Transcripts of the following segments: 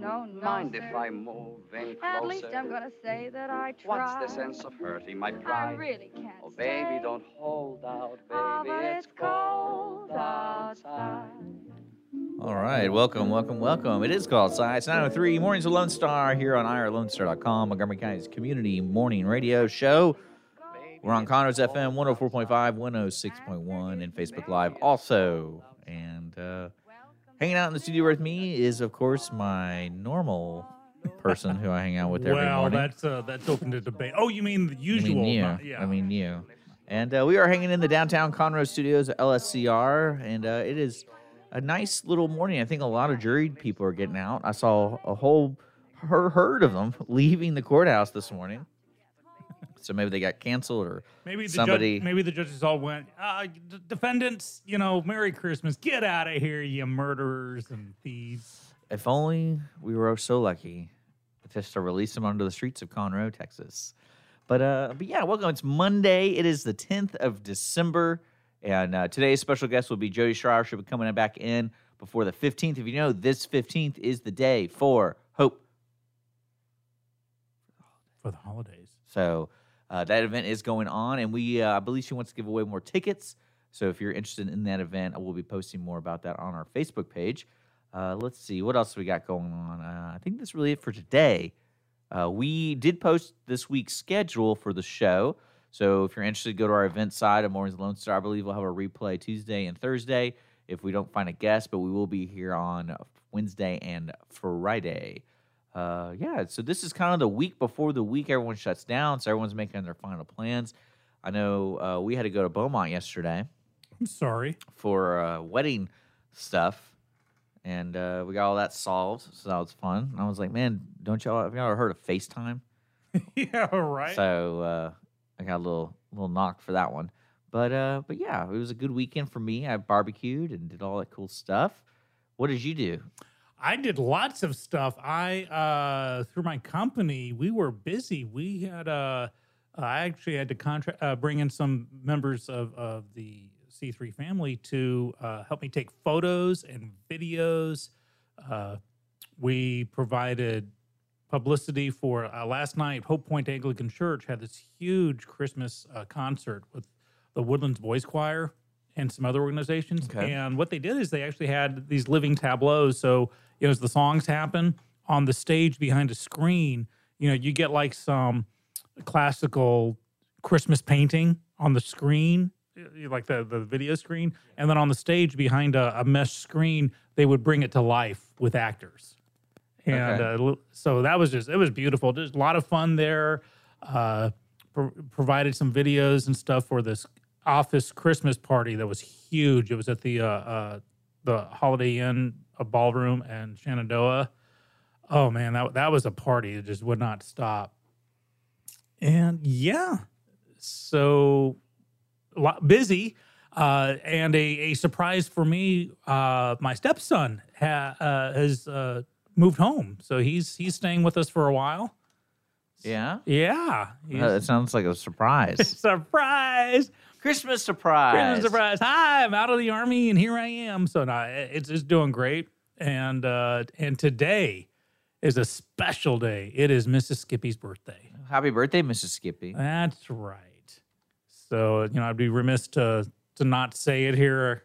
No, no, Mind sir. if I move in closer? At least I'm gonna say that I tried. What's the sense of hurting my pride? I really can't Oh, baby, stay. don't hold out, baby. Ah, but it's it's cold cold outside. All right, welcome, welcome, welcome. It is called Science 903 Mornings with Lone Star here on IRLoneStar.com, Montgomery County's community morning radio show. We're on Conroe's FM 104.5, 106.1, and Facebook Live also. And uh, hanging out in the studio with me is, of course, my normal person who I hang out with every well, morning. that's uh, that's open to debate. Oh, you mean the I usual? mean you. not- yeah. I mean you. And uh, we are hanging in the downtown Conroe studios at LSCR, and uh, it is a nice little morning. I think a lot of juried people are getting out. I saw a whole her- herd of them leaving the courthouse this morning. So maybe they got canceled or maybe the somebody. judge, maybe the judges all went. Uh, d- defendants, you know, Merry Christmas. Get out of here, you murderers and thieves. If only we were so lucky just to release them onto the streets of Conroe, Texas. But uh, but yeah, welcome. It's Monday. It is the 10th of December, and uh, today's special guest will be Jody Schreier. She'll be coming back in before the 15th. If you know, this 15th is the day for Hope. For the holidays. So uh, that event is going on, and we uh, I believe she wants to give away more tickets. So if you're interested in that event, we'll be posting more about that on our Facebook page. Uh, let's see what else we got going on. Uh, I think that's really it for today. Uh, we did post this week's schedule for the show. So if you're interested, go to our event side of Mornings Lone Star. I believe we'll have a replay Tuesday and Thursday if we don't find a guest, but we will be here on Wednesday and Friday. Uh, yeah, so this is kind of the week before the week everyone shuts down, so everyone's making their final plans. I know uh, we had to go to Beaumont yesterday I'm sorry. for uh, wedding stuff, and uh, we got all that solved, so that was fun. And I was like, man, don't y'all have y'all ever heard of FaceTime? yeah, right. So uh, I got a little little knock for that one. But uh, but yeah, it was a good weekend for me. I barbecued and did all that cool stuff. What did you do? I did lots of stuff. I uh through my company, we were busy. We had uh I actually had to contract uh, bring in some members of of the C3 family to uh, help me take photos and videos. Uh, we provided publicity for uh, last night. Hope Point Anglican Church had this huge Christmas uh, concert with the Woodlands Boys Choir and some other organizations. Okay. And what they did is they actually had these living tableaus. So, you know, as the songs happen on the stage behind a screen, you know, you get like some classical Christmas painting on the screen, like the, the video screen. And then on the stage behind a, a mesh screen, they would bring it to life with actors. And Okay. uh, so that was just, it was beautiful. There's a lot of fun there. Uh, pro- provided some videos and stuff for this office Christmas party that was huge. It was at the uh, uh, the Holiday Inn uh, ballroom in Shenandoah. Oh man, that that was a party that just would not stop. And yeah, so a lot busy. Uh, and a, a surprise for me, uh, my stepson ha, uh, has uh, moved home, so he's he's staying with us for a while. Yeah, Yeah, it sounds like a surprise. surprise. Christmas surprise. Christmas surprise. Hi, I'm out of the army and here I am. So no, it's it's doing great. And uh and today is a special day. It is Mrs. Skippy's birthday. Happy birthday, Mrs. Skippy. That's right. So, you know, I'd be remiss to to not say it here.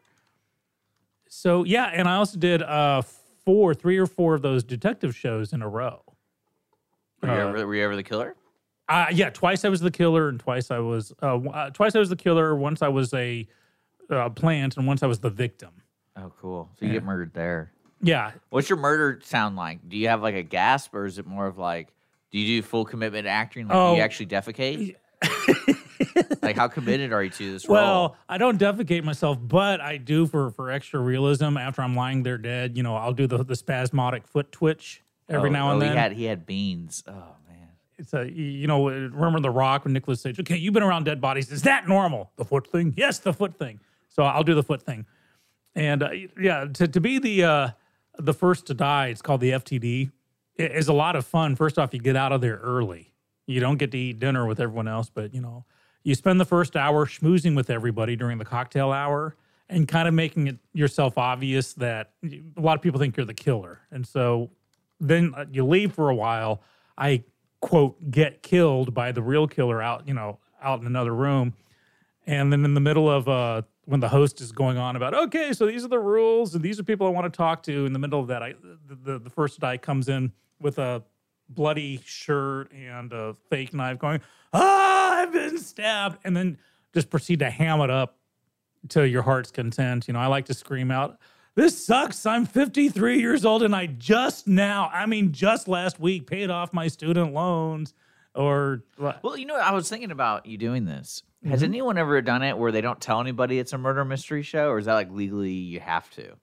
So yeah, and I also did uh four, three or four of those detective shows in a row. Were you, Uh, ever, were you ever the killer? Uh, yeah, twice I was the killer, and twice I was uh, uh, twice I was the killer. Once I was a uh, plant, and once I was the victim. Oh, cool. So you get murdered there. Yeah, What's your murder sound like? Do you have like a gasp, or is it more of like, do you do full commitment acting? Like, do Oh. you actually defecate? like, how committed are you to this role? Well, I don't defecate myself, but I do for for extra realism. After I'm lying there dead, you know, I'll do the the spasmodic foot twitch every Oh, now and oh, then. He had he had beans. Oh. It's a you know, remember the Rock when Nicolas Cage? Okay, you've been around dead bodies. Is that normal? The foot thing? Yes, the foot thing. So I'll do the foot thing, and uh, yeah, to to be the uh, the first to die, it's called the FTD. It is a lot of fun. First off, you get out of there early. You don't get to eat dinner with everyone else, but you know, you spend the first hour schmoozing with everybody during the cocktail hour and kind of making it yourself obvious that a lot of people think you're the killer. And so then uh, you leave for a while. I quote get killed by the real killer out, you know, out in another room, and then in the middle of uh when the host is going on about okay, so these are the rules and these are people I want to talk to. In the middle of that, I the the, the first guy comes in with a bloody shirt and a fake knife, going ah, I've been stabbed, and then just proceed to ham it up to your heart's content. You know, I like to scream out, This sucks. I'm 53 years old and I just now, I mean, just last week paid off my student loans or Well, you know, I was thinking about you doing this. Has Mhm. anyone ever done it where they don't tell anybody it's a murder mystery show, or is that like legally you have to?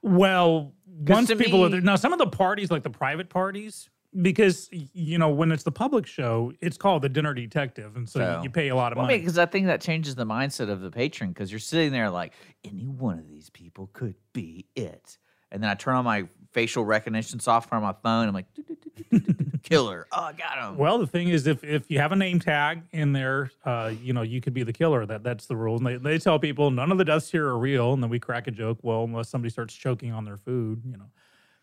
Well, once people are there, now some of the parties, like the private parties, because you know when it's the public show, it's called the dinner detective, and so, So- you, you pay a lot of Well, money. because I think that changes the mindset of the patron because you're sitting there like any one of these people could be it, and then I turn on my facial recognition software on my phone. I'm like, killer. Oh, I got him. Well, the thing is, if if you have a name tag in there, uh, you know you could be the killer. That that's the rule And they, they tell people none of the deaths here are real, and then we crack a joke. Well, unless somebody starts choking on their food, you know.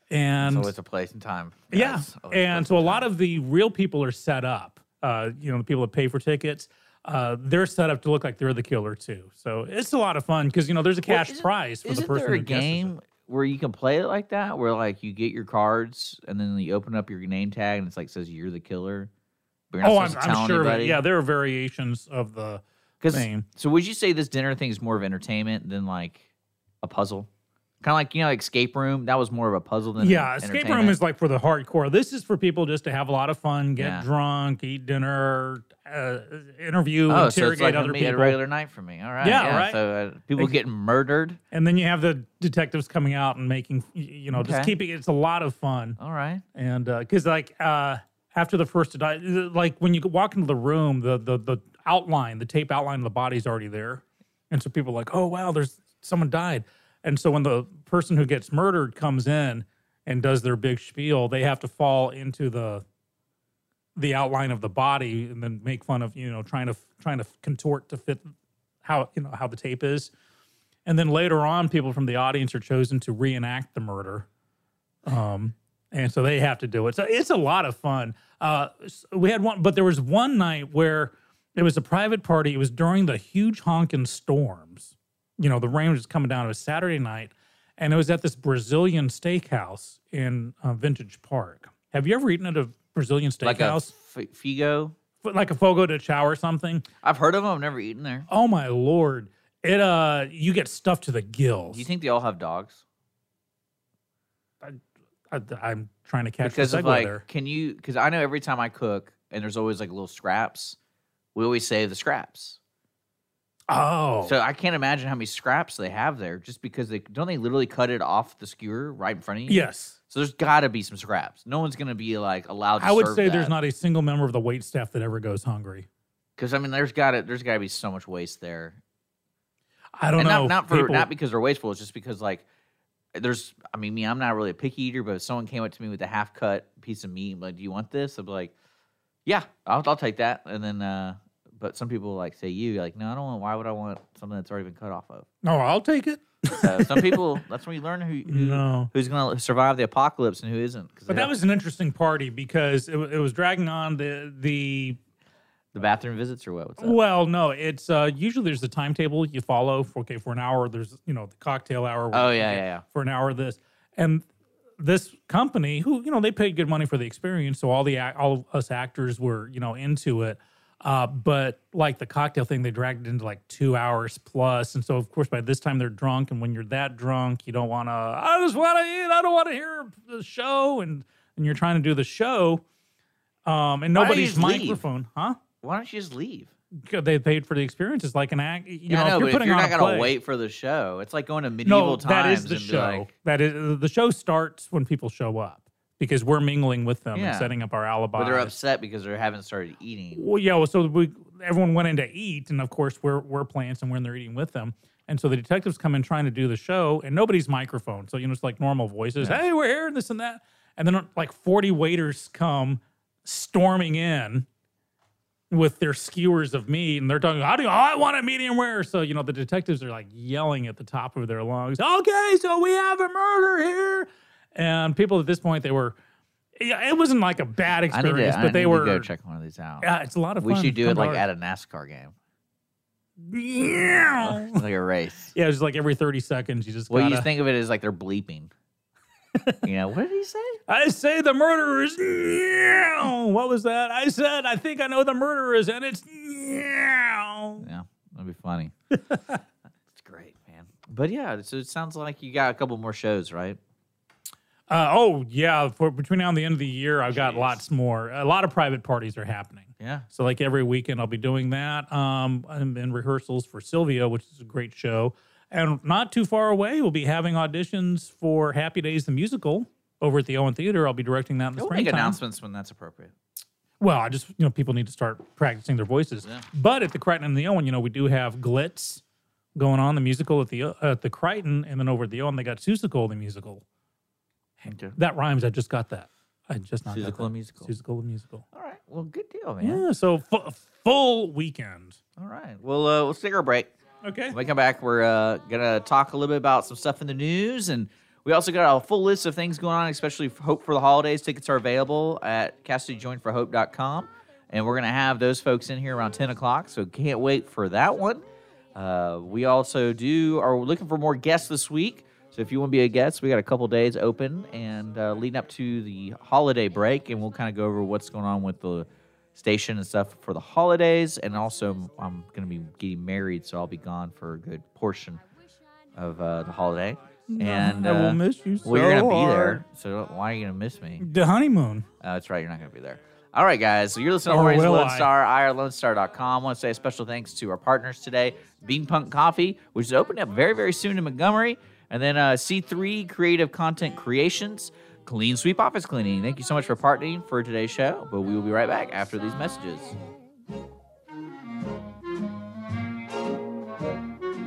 And so it's a place and time. yeah, guys. Always and so a lot of the real people are set up. Uh, you know, the people that pay for tickets, uh, they're set up to look like they're the killer too. So it's a lot of fun because you know there's a cash isn't- prize for the person there a who guesses it. game where you can play it like that, where like you get your cards and then you open up your name tag and it's like says you're the killer, but you're not Oh, I'm, supposed to tell I'm sure. anybody. Yeah, there are variations of the 'Cause- thing. So would you say this dinner thing is more of entertainment than like a puzzle? Kind of like you know, like escape room. That was more of a puzzle than Yeah, escape room is like for the hardcore. This is for people just to have a lot of fun, get Yeah. drunk, eat dinner, uh, interview, Oh, so it's interrogate like a, other me- a regular night for me. All right. Yeah, Yeah. right. So uh, people Ex- getting murdered. And then you have the detectives coming out and making, you know, just keeping it's a lot of fun. All right. And because like uh, after the first to die, like when you walk into the room, the the the outline, the tape outline of the body's already there, and so people are like, oh wow, there's someone died. And so when the person who gets murdered comes in and does their big spiel, they have to fall into the the outline of the body and then make fun of you know trying to trying to contort to fit how you know how the tape is. And then later on, people from the audience are chosen to reenact the murder. Um, and so they have to do it. So it's a lot of fun. Uh, we had one, but there was one night where it was a private party. It was during the huge honking storms. You know, the rain was coming down. It was Saturday night, and it was at this Brazilian steakhouse in uh, Vintage Park. Have you ever eaten at a Brazilian steakhouse? Like a f- Figo. F- like a Fogo de Chao or something? I've heard of them. I've never eaten there. Oh my lord! It uh, you get stuffed to the gills. Do you think they all have dogs? I, I'm trying to catch because the of like, there. can you? Because I know every time I cook, and there's always like little scraps. We always save the scraps. Oh, So I can't imagine how many scraps they have there, just because they don't they literally cut it off the skewer right in front of you. yes. So there's got to be some scraps. No one's gonna be like allowed. to I would say there's not a single member of the wait staff that ever goes hungry. because I mean there's got to there's got to be so much waste there, I don't and know. not not for people- not because they're wasteful. It's just because like there's I mean me I'm not really a picky eater, but if someone came up to me with a half cut piece of meat, like do you want this? I'd be like, yeah, I'll I'll take that. And then uh, but some people like say you like no I don't want. Why would I want something that's already been cut off of? no, I'll take it. So some people that's when you learn who, who No. who's gonna survive the apocalypse and who isn't. But that have was an interesting party because it, it was dragging on the the the bathroom visits or what? Well, no, it's uh usually there's a timetable you follow. For, okay, for an hour there's you know the cocktail hour. Oh yeah yeah yeah. For an hour of this and this company who you know they paid good money for the experience, so all the all of us actors were you know into it. Uh, but like the cocktail thing, they dragged it into like two hours plus, and so of course by this time they're drunk, and when you're that drunk, you don't want to. I just want to eat. I don't want to hear the show, and and you're trying to do the show, um, and Why don't you nobody's just leave? microphone, huh? Why don't you just leave? They paid for the experience. It's like an act. You Yeah, know, I know, if you're but putting if you're on not gonna play, wait for the show, it's like going to medieval no, times. that is the show. like, that is the show starts when people show up because we're mingling with them Yeah. and setting up our alibi. but they're upset because they haven't started eating. Well, yeah. Well, so we everyone went in to eat, and of course we're we're somewhere and they're eating with them. And so the detectives come in trying to do the show, and nobody's microphone. So you know it's like normal voices. Hey, we're here and this and that. And then like forty waiters come storming in with their skewers of meat, and they're talking. How do you, I want a medium rare? So you know the detectives are like yelling at the top of their lungs. Okay, so we have a murder here. And people at this point they were. Yeah, it wasn't like a bad need to, experience, I but they were. to go check one of these out. Yeah, it's a lot of we fun. We should do it like at a NASCAR game, Yeah, like a race. yeah, it's just like every thirty seconds you just. Well, you gotta, just think of it as like they're bleeping. you know what did he say? I say the murderer murderers. What was that? I said I think I know the murderers, and it's. Yeah, that'd be funny. It's great, man. But yeah, so it sounds like you got a couple more shows, right? Uh, oh yeah, for between now and the end of the year, I've got Jeez. lots more. A lot of private parties are happening. Yeah. So like every weekend, I'll be doing that. Um, I'm in rehearsals for Sylvia, which is a great show, and not too far away, we'll be having auditions for Happy Days the musical over at the Owen Theater. I'll be directing that in the spring. Make announcements when that's appropriate. Well, I just you know people need to start practicing their voices. Yeah. But at the Crighton and the Owen, you know, we do have Glitz going on the musical at the uh, at the Crighton, and then over at the Owen they got Seussical the musical. Okay. That rhymes. I just got that. I just not Seussical that. the musical. Seussical musical. All right. Well, good deal, man. Yeah. So fu- full weekend. All right. Well, uh, we'll take our break. Okay. When we come back, we're uh, gonna talk a little bit about some stuff in the news, and we also got a full list of things going on, especially for Hope for the holidays. Tickets are available at CassidyJoinForHope.com, and we're gonna have those folks in here around ten o'clock. So can't wait for that one. Uh, we also do are looking for more guests this week. So if you want to be a guest, we got a couple days open and uh, leading up to the holiday break, and we'll kind of go over what's going on with the station and stuff for the holidays. And also, I'm going to be getting married, so I'll be gone for a good portion of uh, the holiday. And I will uh, miss you. well, you're going to be hard. there, so why are you going to miss me? The honeymoon. Uh, that's right. You're not going to be there. All right, guys. So you're listening to Or Mornings with Lone I? Star, irlonestar.com. I want to say a special thanks to our partners today, Bean Punk Coffee, which is opening up very, very soon in Montgomery, and then uh, C3 Creative Content Creations, Clean Sweep Office Cleaning. Thank you so much for partnering for today's show, but we will be right back after these messages.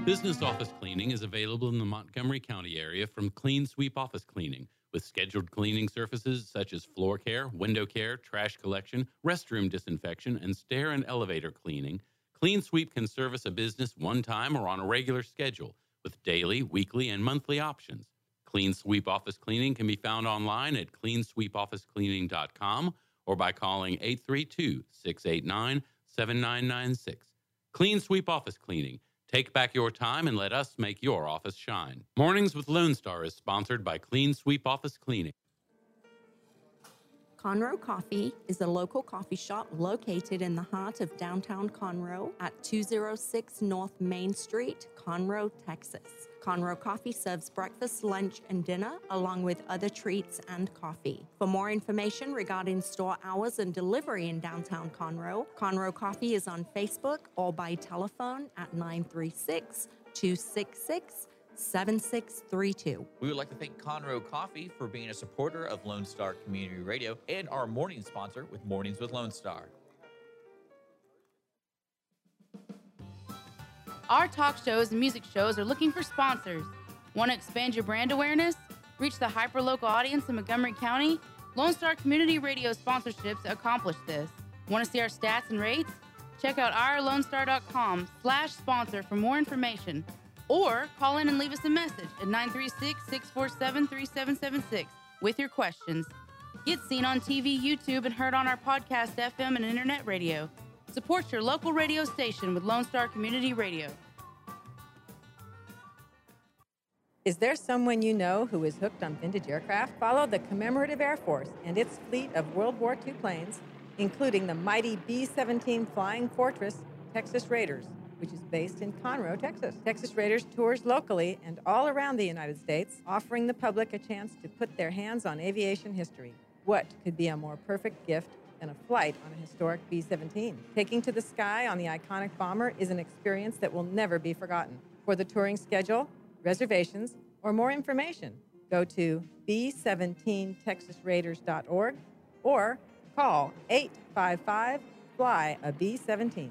Business office cleaning is available in the Montgomery County area from Clean Sweep Office Cleaning, with scheduled cleaning services such as floor care, window care, trash collection, restroom disinfection, and stair and elevator cleaning. Clean Sweep can service a business one time or on a regular schedule with daily, weekly, and monthly options. Clean Sweep Office Cleaning can be found online at cleansweepofficecleaning.com or by calling 832 689 7996. Clean Sweep Office Cleaning. Take back your time and let us make your office shine. Mornings with Lone Star is sponsored by Clean Sweep Office Cleaning. Conroe Coffee is a local coffee shop located in the heart of downtown Conroe at 206 North Main Street, Conroe, Texas. Conroe Coffee serves breakfast, lunch, and dinner, along with other treats and coffee. For more information regarding store hours and delivery in downtown Conroe, Conroe Coffee is on Facebook or by telephone at 936 266 7632. We would like to thank Conroe Coffee for being a supporter of Lone Star Community Radio and our morning sponsor with Mornings with Lone Star. Our talk shows and music shows are looking for sponsors. Want to expand your brand awareness? Reach the hyperlocal audience in Montgomery County? Lone Star Community Radio sponsorships accomplish this. Want to see our stats and rates? Check out ourlonestar.com slash sponsor for more information. Or call in and leave us a message at 936-647-3776 with your questions. Get seen on TV, YouTube, and heard on our podcast, FM, and internet radio. Support your local radio station with Lone Star Community Radio. Is there someone you know who is hooked on vintage aircraft? Follow the Commemorative Air Force and its fleet of World War II planes, including the mighty B 17 Flying Fortress Texas Raiders, which is based in Conroe, Texas. Texas Raiders tours locally and all around the United States, offering the public a chance to put their hands on aviation history. What could be a more perfect gift than a flight on a historic B 17? Taking to the sky on the iconic bomber is an experience that will never be forgotten. For the touring schedule, reservations, or more information, go to b17texasraiders.org or call 855 Fly a B 17.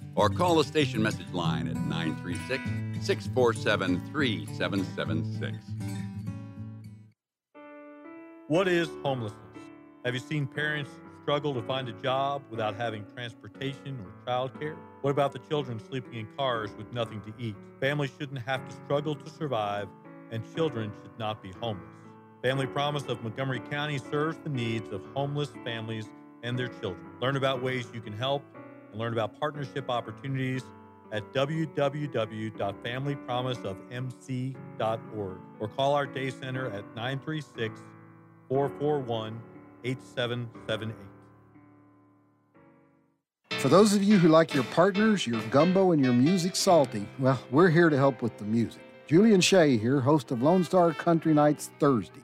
or call the station message line at 936 647 3776. What is homelessness? Have you seen parents struggle to find a job without having transportation or childcare? What about the children sleeping in cars with nothing to eat? Families shouldn't have to struggle to survive, and children should not be homeless. Family Promise of Montgomery County serves the needs of homeless families and their children. Learn about ways you can help and learn about partnership opportunities at www.familypromiseofmc.org or call our day center at 936 441 8778. For those of you who like your partners, your gumbo, and your music salty, well, we're here to help with the music. Julian Shea here, host of Lone Star Country Nights Thursday,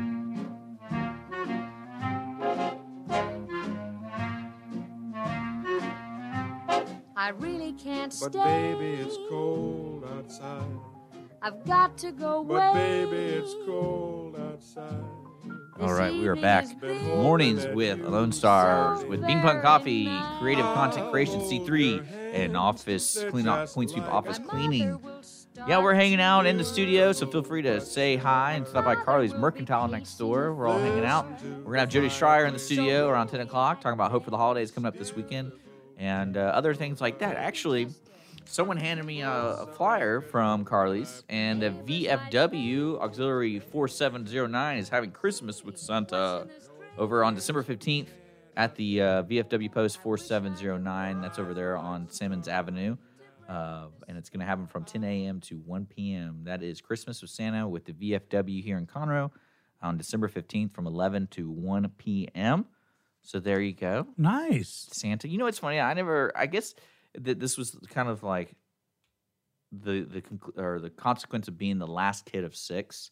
really can't But stay. baby, it's cold outside. I've got to go away. But baby, it's cold outside. All right, we are back. Mornings with Lone Stars with Bean Punk Coffee, Creative Content Creation C3, and Office Clean Up, Clean Sweep Office Cleaning. Yeah, we're hanging out in the studio, so feel free to say hi and stop by Carly's Mercantile next door. We're all hanging out. We're gonna have Jody Schreier in the studio around 10 o'clock, talking about Hope for the Holidays coming up this weekend, and uh, other things like that. Actually, someone handed me a, a flyer from Carly's, and a VFW Auxiliary 4709 is having Christmas with Santa over on December 15th at the uh, VFW Post 4709. That's over there on Simmons Avenue. Uh, and it's going to happen from 10 a.m. to 1 p.m. That is Christmas with Santa with the VFW here in Conroe on December 15th from 11 to 1 p.m. So there you go. Nice. Santa. You know what's funny? I never. I guess that this was kind of like the the or the consequence of being the last kid of six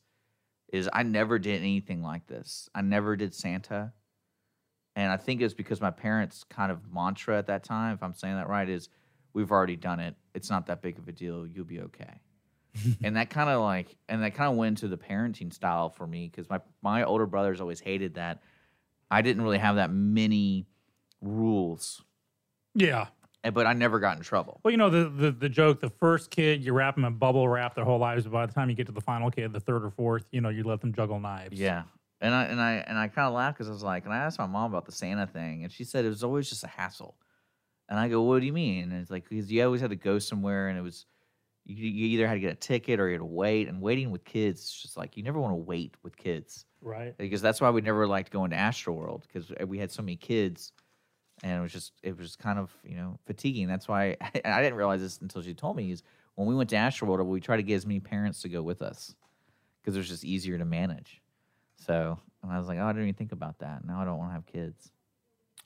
is I never did anything like this. I never did Santa, and I think it's because my parents' kind of mantra at that time, if I'm saying that right, is we've already done it. It's not that big of a deal. You'll be okay. and that kind of like, and that kind of went to the parenting style for me because my my older brothers always hated that I didn't really have that many rules, Yeah. but I never got in trouble. Well, you know the, the the joke: the first kid you wrap them in bubble wrap their whole lives, but by the time you get to the final kid, the third or fourth, you know, you let them juggle knives. Yeah. And I and I and I kind of laughed because I was like, and I asked my mom about the Santa thing, and she said it was always just a hassle. And I go, what do you mean? And it's like because you always had to go somewhere, and it was you, you either had to get a ticket or you had to wait. And waiting with kids, is just like you never want to wait with kids Right. because that's why we never liked going to Astro World because uh, we had so many kids, and it was just it was kind of you know fatiguing. That's why and I didn't realize this until she told me is when we went to Astro World, we tried to get as many parents to go with us because it was just easier to manage. So and I was like, oh, I didn't even think about that. Now I don't want to have kids.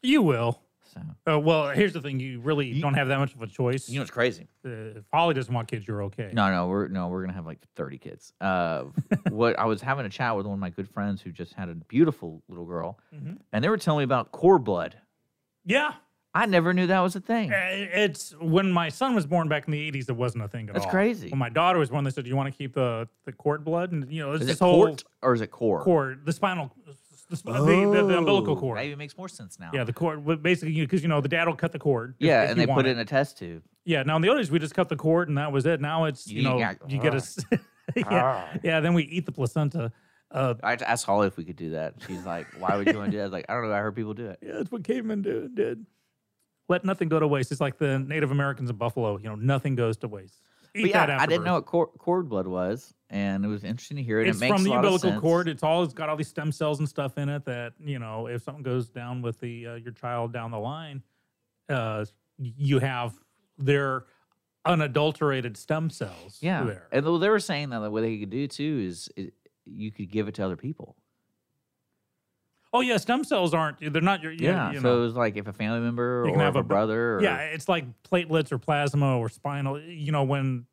You will. So Uh, well, here's the thing: you really don't have that much of a choice. you know, it's crazy. Uh, if Holly doesn't want kids, you're okay. No, no, we're no, we're gonna have like thirty kids. Uh, what I was having a chat with one of my good friends who just had a beautiful little girl, Mhm. and they were telling me about cord blood. Yeah. I never knew that was a thing. Uh, It's when my son was born back in the '80s. It wasn't a thing at That's all. crazy. When my daughter was born, they said, "Do you want to keep the the cord blood?" And you know, it's Is this it whole or is it core? cord, the spinal, the, sp- the, the, the umbilical cord. Maybe it makes more sense now. Yeah, the cord. but Basically, because you know the dad will cut the cord. if- Yeah, if and you they want put it in a test tube. Yeah, now in the old days we just cut the cord and that was it. Now it's you, You know got- you get a s- yeah, yeah. Then we eat the placenta. Uh, I had to ask Holly if we could do that. She's like, "Why would you want to do that?" I was like, "I don't know. I heard people do it." yeah, that's what cavemen do, did. Let nothing go to waste. It's like the Native Americans in Buffalo. You know, nothing goes to waste. Eat But yeah, that I didn't know what cord, cord blood was, and it was interesting to hear it. It's it makes from the umbilical cord. It's all it's got all these stem cells and stuff in it that you know if something goes down with the uh, your child down the line, uh, you have their unadulterated stem cells. Yeah, there. and they were saying that what they could do too is it, you could give it to other people. Oh yeah, stem cells aren't. They're not your. Yeah. you so know. it was like if a family member You or have a a brother. Or, Yeah, it's like platelets or plasma or spinal. You know, when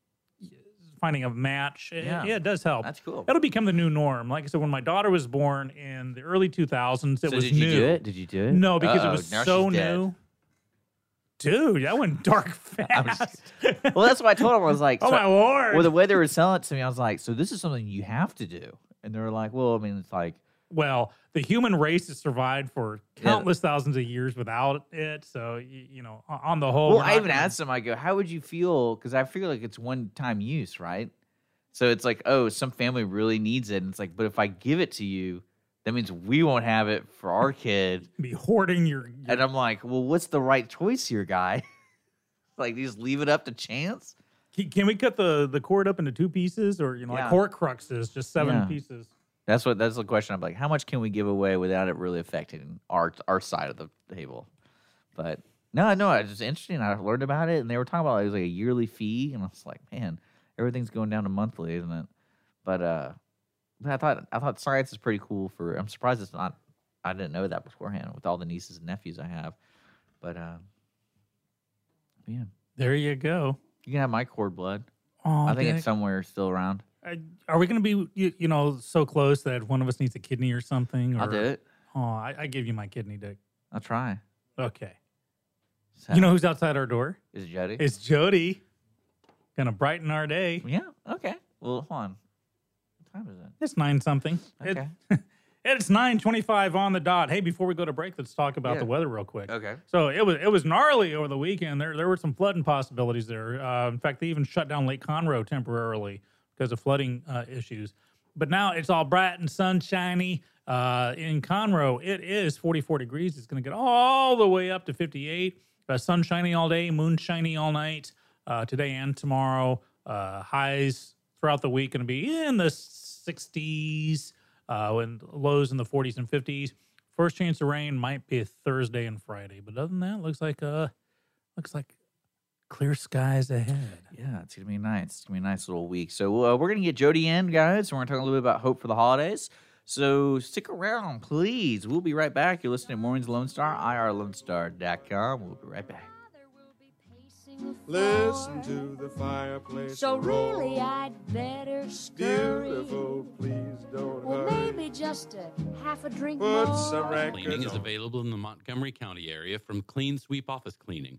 finding a match, it- Yeah. yeah, it does help. That's cool. It'll become the new norm. Like I said, when my daughter was born in the early 2000s, it So was did new. you do it? Did you do it? No, because Uh-oh, it oh, was so new. Dude, that went dark fast. just- well, that's what I told him. I was like, Oh, so- my lord. Well, the way they were selling it to me, I was like, so this is something you have to do. And they were like, well, I mean, it's like, well, the human race has survived for Yeah. countless thousands of years without it. So, you, you know, on the whole, well, I even gonna- asked him, I go, how would you feel? Because I feel like it's one time use, right? So it's like, oh, some family really needs it. And it's like, but if I give it to you, that means we won't have it for our kid. be hoarding your, your And I'm like, well, what's the right choice here, guy? like, you just leave it up to chance? Can, can we cut the the cord up into two pieces, or you know, Yeah. like Horcruxes, just seven Yeah. pieces? That's what that's the question. I'm like, how much can we give away without it really affecting our our side of the table? But no, no, it's just interesting. I learned about it, and they were talking about it was like a yearly fee, and I was like, man, everything's going down to monthly, isn't it? But uh, I thought I thought science is pretty cool. For I'm surprised it's not. I didn't know that beforehand with all the nieces and nephews I have. But uh, yeah, There you go. you can have my cord blood. Oh, I think it's somewhere still around. Are we going to be, you, you know, so close that one of us needs a kidney or something? Or, I'll do it. Oh, I, I give you my kidney, Dick. I'll try. Okay. So, You know who's outside our door? is Jody? It's Jody. Gonna brighten our day. yeah. Okay. Well, hold on. What time is it? It's nine something. It- Okay. it's nine twenty-five on the dot. Hey, before we go to break, let's talk about Yeah. the weather real quick. Okay. So it was it was gnarly over the weekend. There there were some flooding possibilities there. Uh, in fact, they even shut down Lake Conroe temporarily because of flooding uh, issues. But now it's all bright and sunshiny uh, in Conroe. It is 44 degrees. It's going to get all the way up to 58. Uh, sunshiny all day, moonshiny all night uh, today and tomorrow. Uh, highs throughout the week going to be in the 60s uh, and lows in the 40s and 50s. First chance of rain might be Thursday and Friday, but other than that, looks like uh, looks like clear skies ahead. Yeah, it's gonna be nice. It's gonna be a nice little week. So uh, we're gonna get Jody in, guys. And we're gonna talk a little bit about hope for the holidays. So stick around, please. We'll be right back. You're listening to Mornings Lone Star, irlonestar.com. We'll be right back. Listen to the fireplace. So roar. really, I'd better scurry. Beautiful, please don't Well, hurry. maybe just a half a drink Put some more. records Cleaning is available in the Montgomery County area from Clean Sweep Office Cleaning,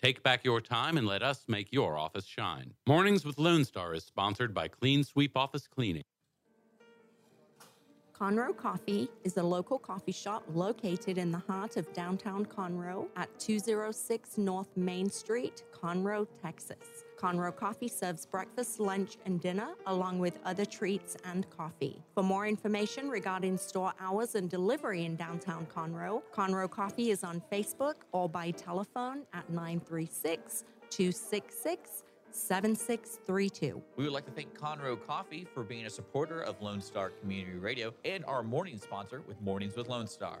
Take back your time and let us make your office shine. Mornings with Lone Star is sponsored by Clean Sweep Office Cleaning. Conroe Coffee is a local coffee shop located in the heart of downtown Conroe at 206 North Main Street, Conroe, Texas. Conroe Coffee serves breakfast, lunch, and dinner, along with other treats and coffee. For more information regarding store hours and delivery in downtown Conroe, Conroe Coffee is on Facebook or by telephone at 936 266 7632. We would like to thank Conroe Coffee for being a supporter of Lone Star Community Radio and our morning sponsor with Mornings with Lone Star.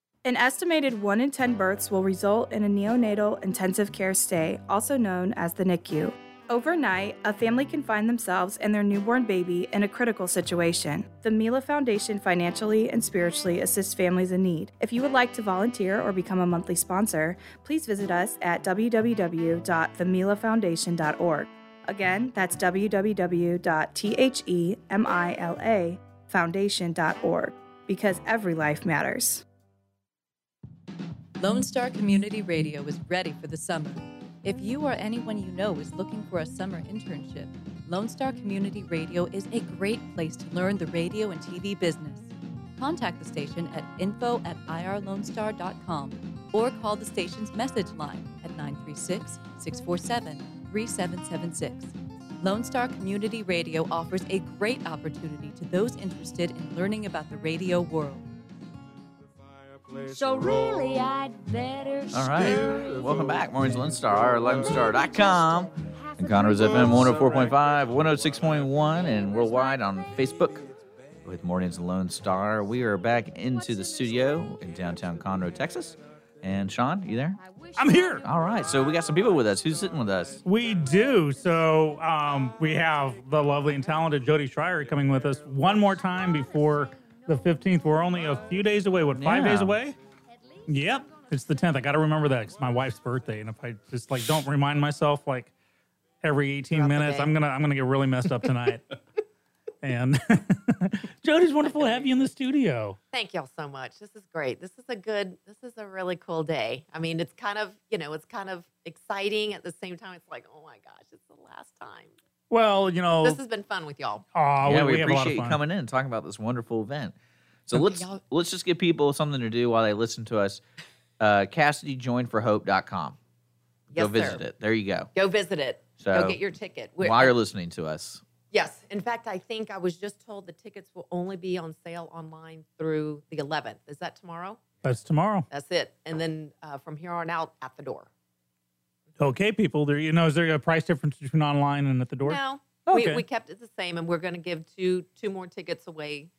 An estimated 1 in 10 births will result in a neonatal intensive care stay, also known as the NICU. Overnight, a family can find themselves and their newborn baby in a critical situation. The Mila Foundation financially and spiritually assists families in need. If you would like to volunteer or become a monthly sponsor, please visit us at www.themilafoundation.org. Again, that's www.themilafoundation.org because every life matters. Lone Star Community Radio is ready for the summer. If you or anyone you know is looking for a summer internship, Lone Star Community Radio is a great place to learn the radio and TV business. Contact the station at info at irlonestar.com or call the station's message line at 936 647 3776. Lone Star Community Radio offers a great opportunity to those interested in learning about the radio world. So really, I'd better All right. Welcome back. Mornings Lone Star, lonestar.com, and Conroe's FM 104.5, 106.1, and worldwide on Facebook with Mornings Lone Star. We are back into the studio in downtown Conroe, Texas. And Sean, you there? I'm here. All right. So we got some people with us. Who's sitting with us? We do. So um, we have the lovely and talented Jody Schreier coming with us one more time before the 15th. We're only a few days away. What, five Yeah. days away? Yep. It's the 10th. I got to remember that. It's my wife's birthday. And if I just like don't remind myself like every 18 Throughout the minutes, day. I'm going to, I'm going to get really messed up tonight. and Jody's wonderful to have you in the studio. Thank y'all so much. This is great. This is a good, this is a really cool day. I mean, it's kind of, you know, it's kind of exciting at the same time. It's like, oh my gosh, it's the last time. Well, you know, This has been fun with y'all. Aw, yeah, we, we, we have a lot appreciate of you coming in and talking about this wonderful event. So Okay, let's y'all- let's just give people something to do while they listen to us. Uh, CassidyJoinForHope.com. Yes, Go visit sir. it. There you go. Go visit it. So Go get your ticket. We're- while you're listening to us. Yes. In fact, I think I was just told the tickets will only be on sale online through the 11th. Is that tomorrow? That's tomorrow. That's it. And then uh, from here on out, at the door. Okay, people. There, you know, is there a price difference between online and at the door? No, Okay. we, we kept it the same, and we're going to give two two more tickets away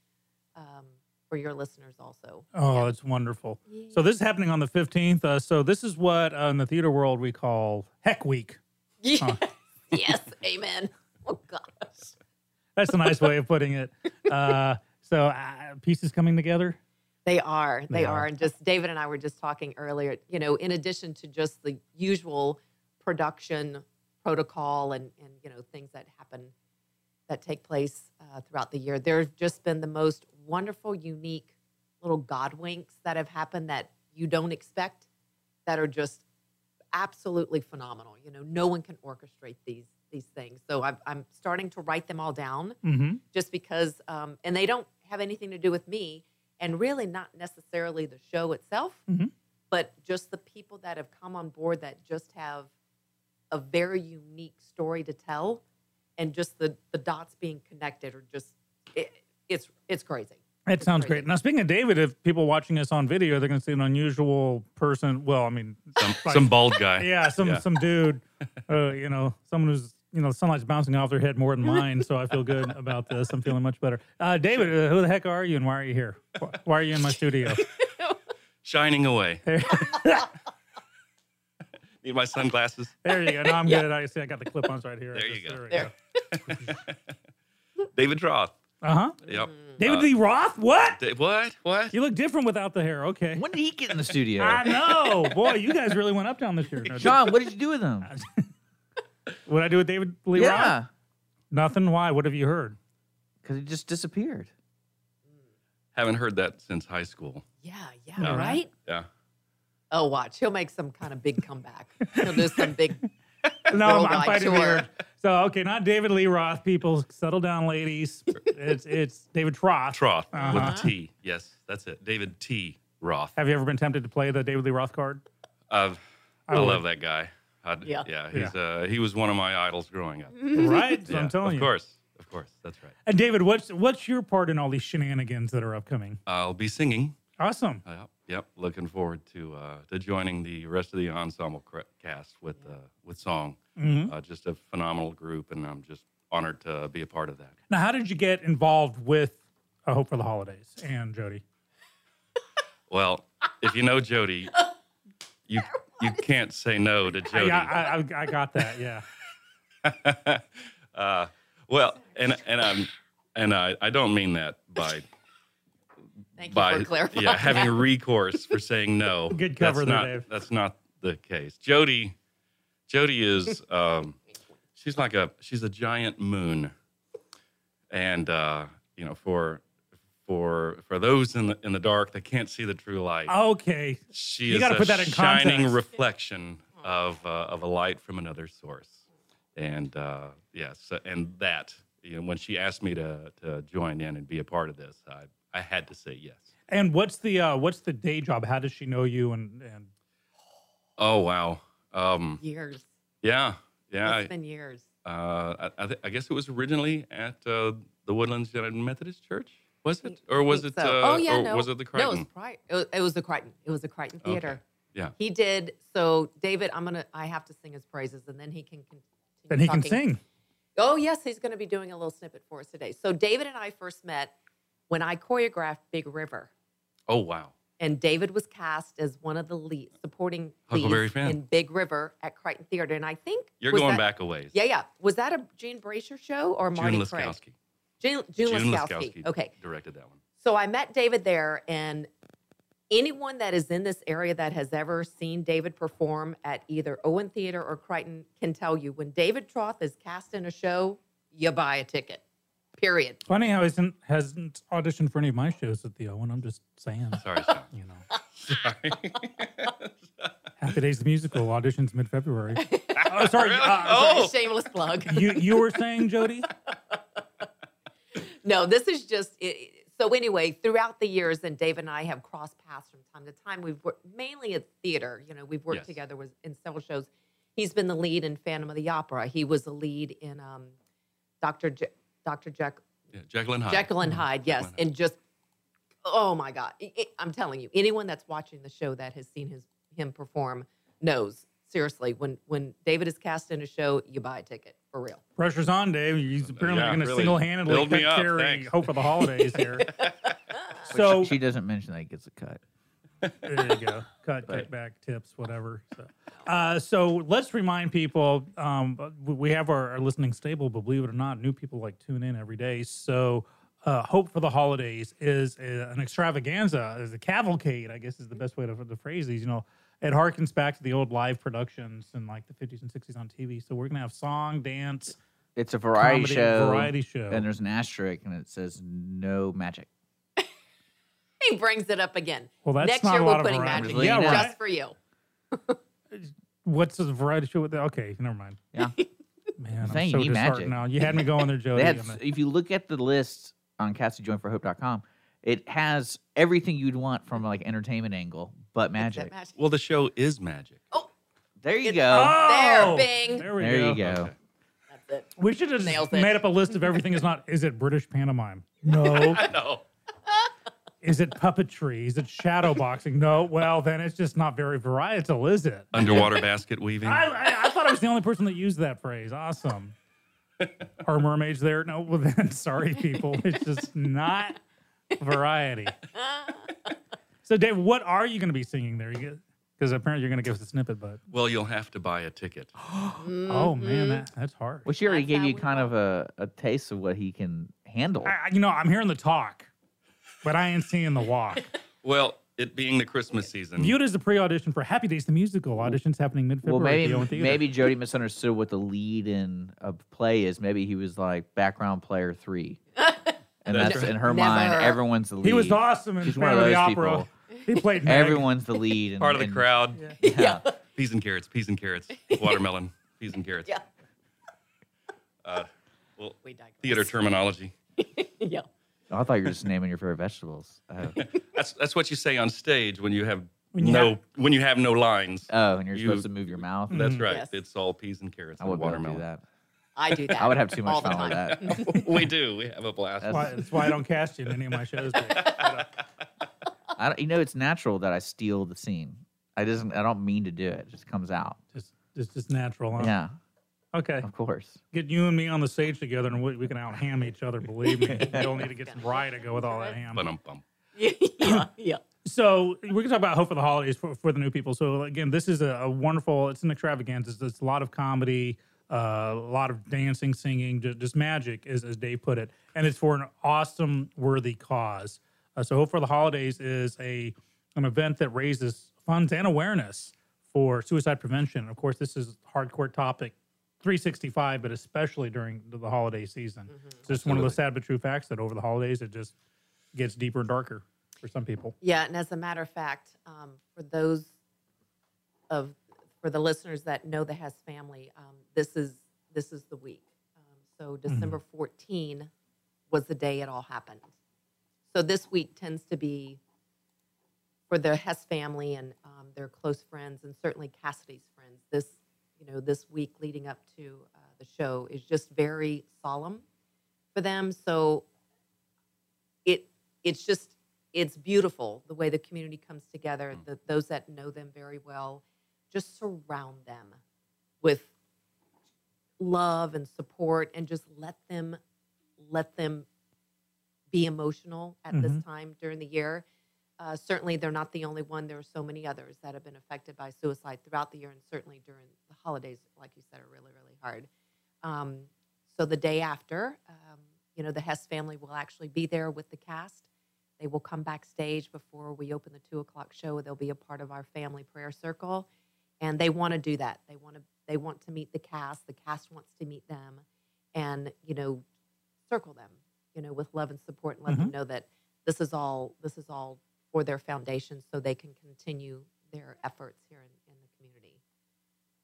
um, for your listeners also. Oh, that's wonderful. So this is happening on the 15th. Uh, so this is what uh, in the theater world we call Heck Week. Yes, Huh. yes, amen. Oh gosh. That's a nice way of putting it. Uh, so uh, pieces coming together. They are. They, They are. are. And just David and I were just talking earlier, you know, in addition to just the usual production protocol and, and you know, things that happen that take place uh, throughout the year, there's just been the most wonderful, unique little God winks that have happened that you don't expect that are just absolutely phenomenal. You know, no one can orchestrate these these things. So I'm, I'm starting to write them all down Mm-hmm. just because, um, and they don't have anything to do with me, and really not necessarily the show itself, Mhm. but just the people that have come on board that just have a very unique story to tell, and just the the dots being connected are just it, it's it's crazy. That sounds great. Now, speaking of David, if people watching us on video, they're going to see an unusual person. Well, I mean, Some, like- some bald guy. Yeah, some Yeah. some dude. Uh, you know, someone who's you know sunlight's bouncing off their head more than mine. So I feel good about this. I'm feeling much better. Uh, David, uh, who the heck are you, and why are you here? Why- Why are you in my studio? Shining away. Need my sunglasses? There you go. No, I'm good. I see. I got the clip-ons right here. There you go. There we go. David Roth. Uh huh. Yep. David Uh, Lee Roth. What? Da- what? What? You look different without the hair. Okay. When did he get in the studio? I know, boy. You guys really went up down this year. No, Sean, what did you do with him? What I do with David Lee Roth? Yeah. Roth? Nothing. Why? What have you heard? Because he just disappeared. Haven't heard that since high school. Yeah, yeah, Yeah. right. Yeah. Oh, watch, he'll make some kind of big comeback. He'll do some big. No, I'm, I'm worldwide fighting tour. here. So okay, not David Lee Roth. People, settle down, ladies. It's it's David Troth. Troth Uh-huh. with the T. Yes, that's it. David T. Roth. Have you ever been tempted to play the David Lee Roth card? Uh, I I, would. love that guy. I'd- Yeah. yeah, he's uh, he was one of my idols growing up. Right? So I'm telling of you. Of course, of course, that's right. And David, what's what's your part in all these shenanigans that are upcoming? I'll be singing. Awesome. Yep, yep. Looking forward to uh, to joining the rest of the ensemble cast with uh, with song. Mhm. Uh, just a phenomenal group, and I'm just honored to be a part of that. Now, how did you get involved with A Hope for the Holidays and Jody? Well, if you know Jody, you you can't say no to Jody. Yeah, I, I, I got that. Yeah. uh, well, and and I'm and I, I don't mean that by Thank you by for clarifying. yeah having that. recourse for saying no. Good cover that's there, not, Dave. That's not the case. Jody, Jody is um, she's like a she's a giant moon, and uh, you know for for for those in the in the dark that can't see the true light. Okay. She You is gotta a put that in shining context. reflection of uh, of a light from another source. And uh, yes, and that you know, when she asked me to to join in and be a part of this, I I had to say yes. And what's the uh, what's the day job? How does she know you? And and Oh wow. Um, Years. yeah, yeah. It's been years. Uh, I, I, th- I guess it was originally at uh, the Woodlands United Methodist Church. Was it, or was it? So- Uh, oh yeah, or no, was it the No, it was, Crighton? pri- it was, it was the Crighton. It was the Crighton Theater. Okay. Theater. Yeah. He did. So David, I'm gonna. I have to sing his praises, and then he can. Continue then he can sing. Oh yes, he's going to be doing a little snippet for us today. So David and I first met when I choreographed Big River, Oh wow. and David was cast as one of the lead supporting Huckleberry leads in Big River at Crighton Theater. And I think You're going that- back a ways. Yeah, yeah. Was that a Gene Brasher show or Marty June Craig? Laskowski. June, June, June Laskowski. Laskowski Okay. directed that one. So I met David there, and anyone that is in this area that has ever seen David perform at either Owen Theater or Crighton can tell you when David Troth is cast in a show, you buy a ticket. Period. Funny how he hasn't, hasn't auditioned for any of my shows at the Owen. I'm just saying. Sorry, Sam. You know. Happy Days the Musical auditions mid February. oh, sorry. uh, Oh, shameless plug. you you were saying, Jody? No, this is just it, so. Anyway, throughout the years, and Dave and I have crossed paths from time to time. We've worked mainly at theater. You know, we've worked Yes. together with, in several shows. He's been the lead in Phantom of the Opera. He was the lead in um, Doctor Je- Doctor Jekyll. Yeah, Jekyll and Hyde. Jekyll and mm-hmm. Hyde, yes, and just oh my God, It- it- I'm telling you, anyone that's watching the show that has seen his him perform knows seriously when when David is cast in a show, you buy a ticket for real. Pressure's on, Dave. He's apparently Yeah, going to really. single handedly Build me up, carry thanks. hope for the holidays here. Which so she doesn't mention that he gets a cut. There you go. Cut, kickback, tips, whatever. So, uh, so let's remind people um, we have our, our listening stable, but believe it or not, new people like tune in every day. So, uh, Hope for the Holidays is a, an extravaganza, is a cavalcade, I guess is the best way to, to phrase these. You know, it harkens back to the old live productions in like the 50s and 60s on TV. So, we're going to have song, dance. It's a variety Comedy, show. variety show. And there's an asterisk, and it says no magic. He brings it up again. Well, that's Next not year a we're lot of putting variety. magic Yeah, right. just for you. What's the variety show with that? Okay, never mind. Yeah. Man, I'm saying so you disheartened magic. now. You had me going there, Jody. They had, I'm a- if you look at the list on CassidyJoinForHope.com, it has everything you'd want from like entertainment angle, but magic. Well, the show is magic. Oh, there you It's go. There, oh! Bing. There we there go. you go. Okay. That's it. We should have Nails just it. made up a list of everything is not. Is it British pantomime? No. I know. Is it puppetry? Is it shadow boxing? No. Well, then it's just not very varietal, is it? Underwater basket weaving. I, I, I thought I was the only person that used that phrase. Awesome. Are mermaids there? No. Well, then, sorry, people. It's just not variety. So, Dave, what are you going to be singing there? Because apparently you're going to give us a snippet, but Well, you'll have to buy a ticket. oh man, that, that's hard. Well, she already That's gave how you we kind of a, a taste of what he can handle. I, I- you know, I'm hearing the talk, but I ain't seeing the walk. Well, it being the Christmas season. Viewed as the pre-audition for Happy Days the musical. Auditions happening mid-February. at maybe the maybe Jody misunderstood what the lead in a play is. Maybe he was like background player three, and That's that's in her mind. Everyone's the lead. he was awesome in She's one of of the those Opera. people. He played Meg. Everyone's the lead. And, part of the and- crowd. Yeah. Peas and carrots, peas and carrots, watermelon, peas and carrots. Yeah. Uh, well, We digress. theater terminology. yeah. Oh, I thought you were just naming your favorite vegetables. Oh, That's that's what you say on stage when you have When you no have- when you have no lines. oh and you're You- supposed to move your mouth. That's Mhm. right. Yes. It's all peas and carrots I and would be able to do watermelon. that. I do that. I would have too much fun with time. that. we do. We have a blast. That's why, that's why I don't cast you in any of my shows. Dave. But, I don't, you know, it's natural that I steal the scene. I doesn't. I don't mean to do it. It just comes out. just, just, just natural. Huh? Yeah, Okay. of course. Get you and me on the stage together, and we, we can out ham each other. Believe me, we don't need to get some rye to go with all that ham. Ba-dum-bum. yeah. Yeah. So we're gonna talk about hope for the holidays for, for the new people. So again, this is a, a wonderful. It's an extravaganza. It's, it's a lot of comedy, uh, a lot of dancing, singing, just, just magic, as, as Dave put it, and it's for an awesome, worthy cause. Uh, so hope for the holidays is a an event that raises funds and awareness for suicide prevention. Of course, this is a hardcore topic. 365, but especially during the, holiday season. It's just one of the sad but true facts that over the holidays, it just gets deeper and darker for some people. Yeah, and as a matter of fact, um, for those of for the listeners that know the Hess family, um, this is this is the week. Um, so December 14 was the day it all happened. So this week tends to be for the Hess family and um, their close friends, and certainly Cassidy's friends. This you know this week leading up to uh, the show is just very solemn for them. So it it's just it's beautiful the way the community comes together. The, those that know them very well just surround them with love and support, and just let them let them be emotional at this Mhm. time during the year. Uh, certainly, they're not the only one. There are so many others that have been affected by suicide throughout the year, and certainly during holidays, like you said, are really, really hard. Um, so the day after, um, you know, the Hess family will actually be there with the cast. They will come backstage before we open the two o'clock show. They'll be a part of our family prayer circle, and they want to do that. They want to they want to meet the cast. The cast wants to meet them, and you know, circle them, you know, with love and support, and let them Mhm. know that this is all this is all for their foundation, so they can continue their efforts here in, in the community.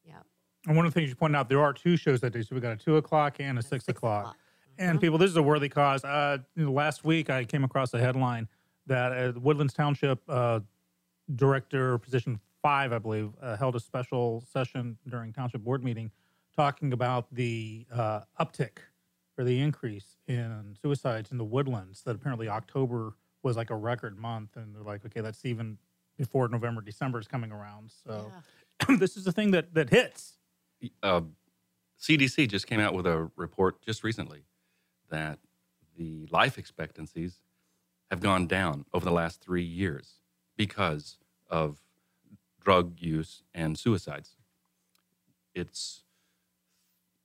Yeah. And one of the things you pointed out, there are two shows that day. So we got a two o'clock and a six, o'clock. And people, this is a worthy cause. Uh, you know, last week, I came across a headline that uh, Woodlands Township uh, Director, position five, I believe, uh, held a special session during Township Board meeting talking about the uh, uptick or the increase in suicides in the Woodlands. That apparently October was like a record month, and they're like, okay, that's even before November, December is coming around. So this is the thing that that hits. uh, CDC just came out with a report just recently that the life expectancies have gone down over the last three years because of drug use and suicides. It's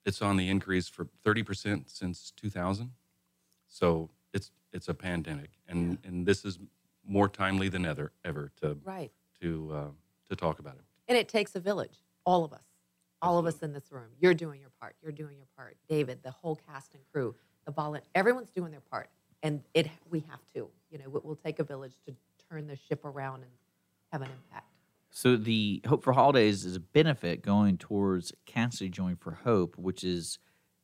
it's on the increase for 30% since 2000. So it's it's a pandemic, and and this is more timely than ever ever to Right. to uh, to talk about it. And it takes a village, all of us, all of us in this room. You're doing your part. You're doing your part. David, the whole cast and crew, the volunteer, everyone's doing their part. And it, we have to, you know, it will take a village to turn the ship around and have an impact. So the Hope for Holidays is a benefit going towards Cassidy Join for Hope, which is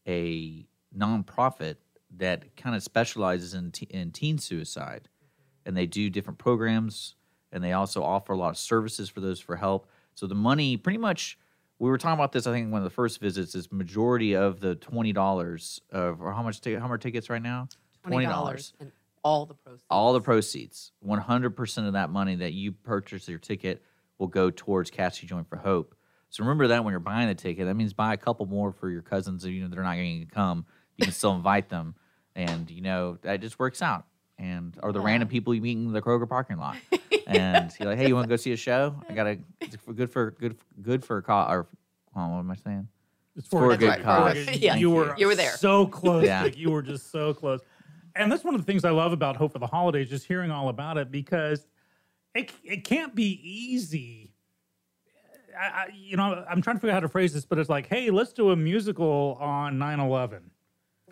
a nonprofit that kind of specializes in, te- in teen suicide, mm-hmm. and they do different programs, and they also offer a lot of services for those for help. So the money, pretty much, we were talking about this. I think in one of the first visits is majority of the twenty dollars of or how much ticket? How much tickets right now? $20 and all the proceeds. all the proceeds, 100% of that money that you purchase your ticket will go towards Cassidy Join for Hope. So remember that when you're buying the ticket, that means buy a couple more for your cousins. You know they're not going to come. You can still invite them, and you know that just works out. And or the random people you meet in the Kroger parking lot, and you're like, "Hey, you want to go see a show? I got a it's good for good good for a cause." Or oh, what am I saying? It's for a good right, cause. a good- Yeah, you were you were there. so close. Yeah. Nick. you were just so close. And that's one of the things I love about Hope for the Holidays, just hearing all about it because it it can't be easy. I, I, you know, I'm trying to figure out how to phrase this, but it's like, hey, let's do a musical on 9/11.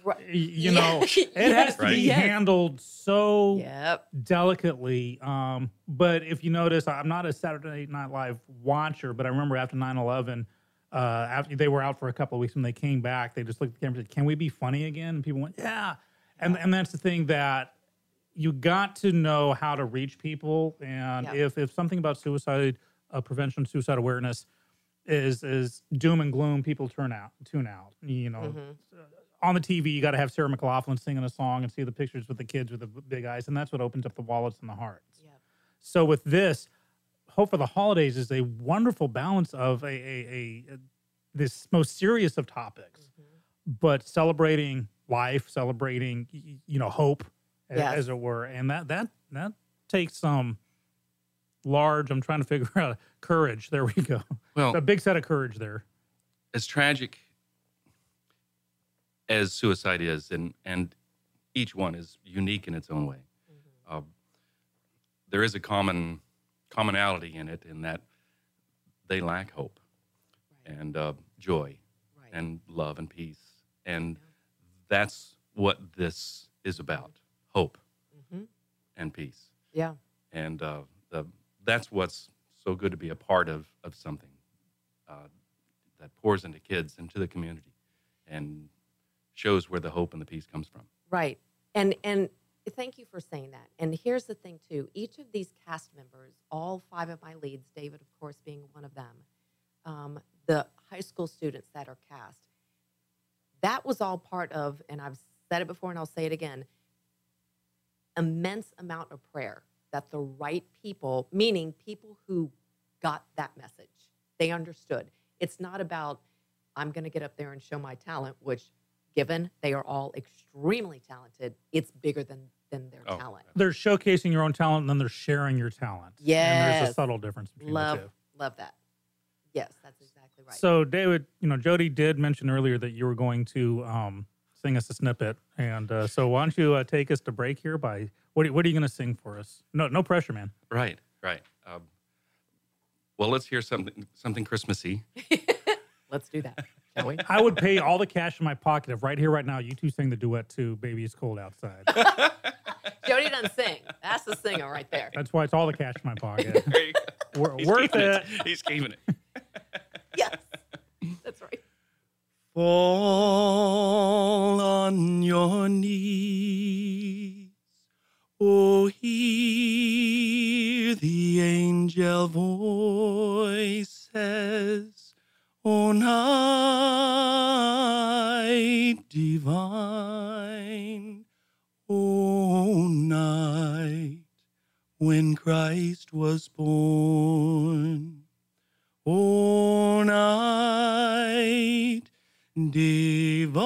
Right. You know, it has to Right. be Yes. handled so Yep. delicately. Um, but if you notice, I'm not a Saturday Night Live watcher, but I remember after 9 11, uh, after they were out for a couple of weeks when they came back, they just looked at the camera and said, Can we be funny again? And people went, Yeah. And, and that's the thing that you got to know how to reach people. And Yeah. if, if something about suicide uh, prevention, suicide awareness is is doom and gloom, people turn out, tune out. You know, Mhm. On the TV, you got to have Sarah McLachlan singing a song and see the pictures with the kids with the big eyes, and that's what opens up the wallets and the hearts. So with this, Hope for the Holidays is a wonderful balance of a, a, a, a this most serious of topics, mm-hmm. but celebrating life, celebrating y- y- you know hope, Yes. as it were, and that that that takes some large. I'm trying to figure out courage. There we go. Well- a big set of courage there. as tragic as suicide is, and and each one is unique in its own way. Uh, there is a common commonality in it, in that they lack hope and uh, joy and love and peace, and that's what this is about: hope. Mhm. and peace. Yeah. And uh, the, that's what's so good to be a part of, of something uh, that pours into kids, into the community, and shows where the hope and the peace comes from. Right. And and thank you for saying that. And here's the thing too. Each of these cast members, all five of my leads, David of course being one of them, um, the high school students that are cast, that was all part of, and I've said it before and I'll say it again, immense amount of prayer that the right people, meaning people who got that message, they understood. It's not about I'm going to get up there and show my talent, which given they are all extremely talented, it's bigger than than their Oh, talent. They're showcasing your own talent and then they're sharing your talent. And there's a subtle difference between Love the two. love that. Yes, that's exactly right. So, David, you know, Jody did mention earlier that you were going to um, sing us a snippet, and uh, so why don't you uh, take us to break here? By what? Are, what are you going to sing for us? No, no pressure, man. Right, right. Um, well, let's hear something something Christmassy. Let's do that, shall we? I would pay all the cash in my pocket if right here, right now, you two sing the duet to "Baby It's Cold Outside." Jody doesn't sing. That's the singer right there. That's why it's all the cash in my pocket. There you go. Wor- He's worth keeping it. He's keeping it. Yes, that's right. Fall on your knees. Oh, hear the angel voices. Night divine. O night when Christ was born. O night divine,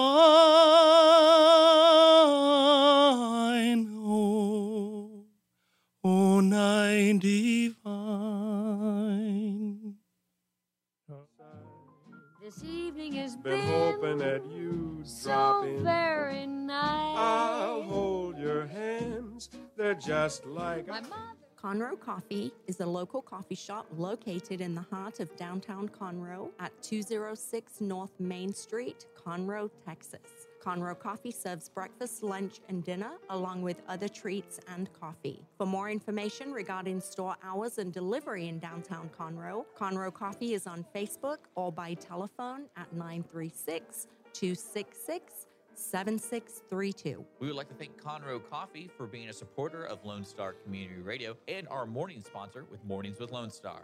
This has Been been, hoping that you'd drop so in. very nice. I'll hold your hands. They're just like My mother. Conroe Coffee is a local coffee shop located in the heart of downtown Conroe at 206 North Main Street, Conroe, Texas. Conroe Coffee serves breakfast, lunch, and dinner, along with other treats and coffee. For more information regarding store hours and delivery in downtown Conroe, Conroe Coffee is on Facebook or by telephone at 936 266 7632. We would like to thank Conroe Coffee for being a supporter of Lone Star Community Radio and our morning sponsor with Mornings with Lone Star.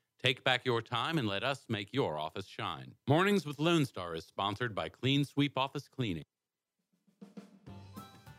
Take back your time and let us make your office shine. Mornings with Lone Star is sponsored by Clean Sweep Office Cleaning.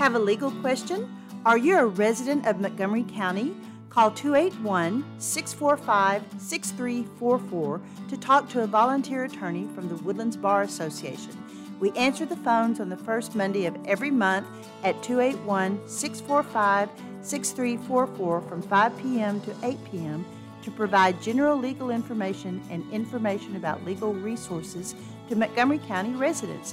Have a legal question? Are you a resident of Montgomery County? Call 281 645 6344 to talk to a volunteer attorney from the Woodlands Bar Association. We answer the phones on the first Monday of every month at 281 645 6344 from 5 p.m. to 8 p.m. to provide general legal information and information about legal resources to Montgomery County residents.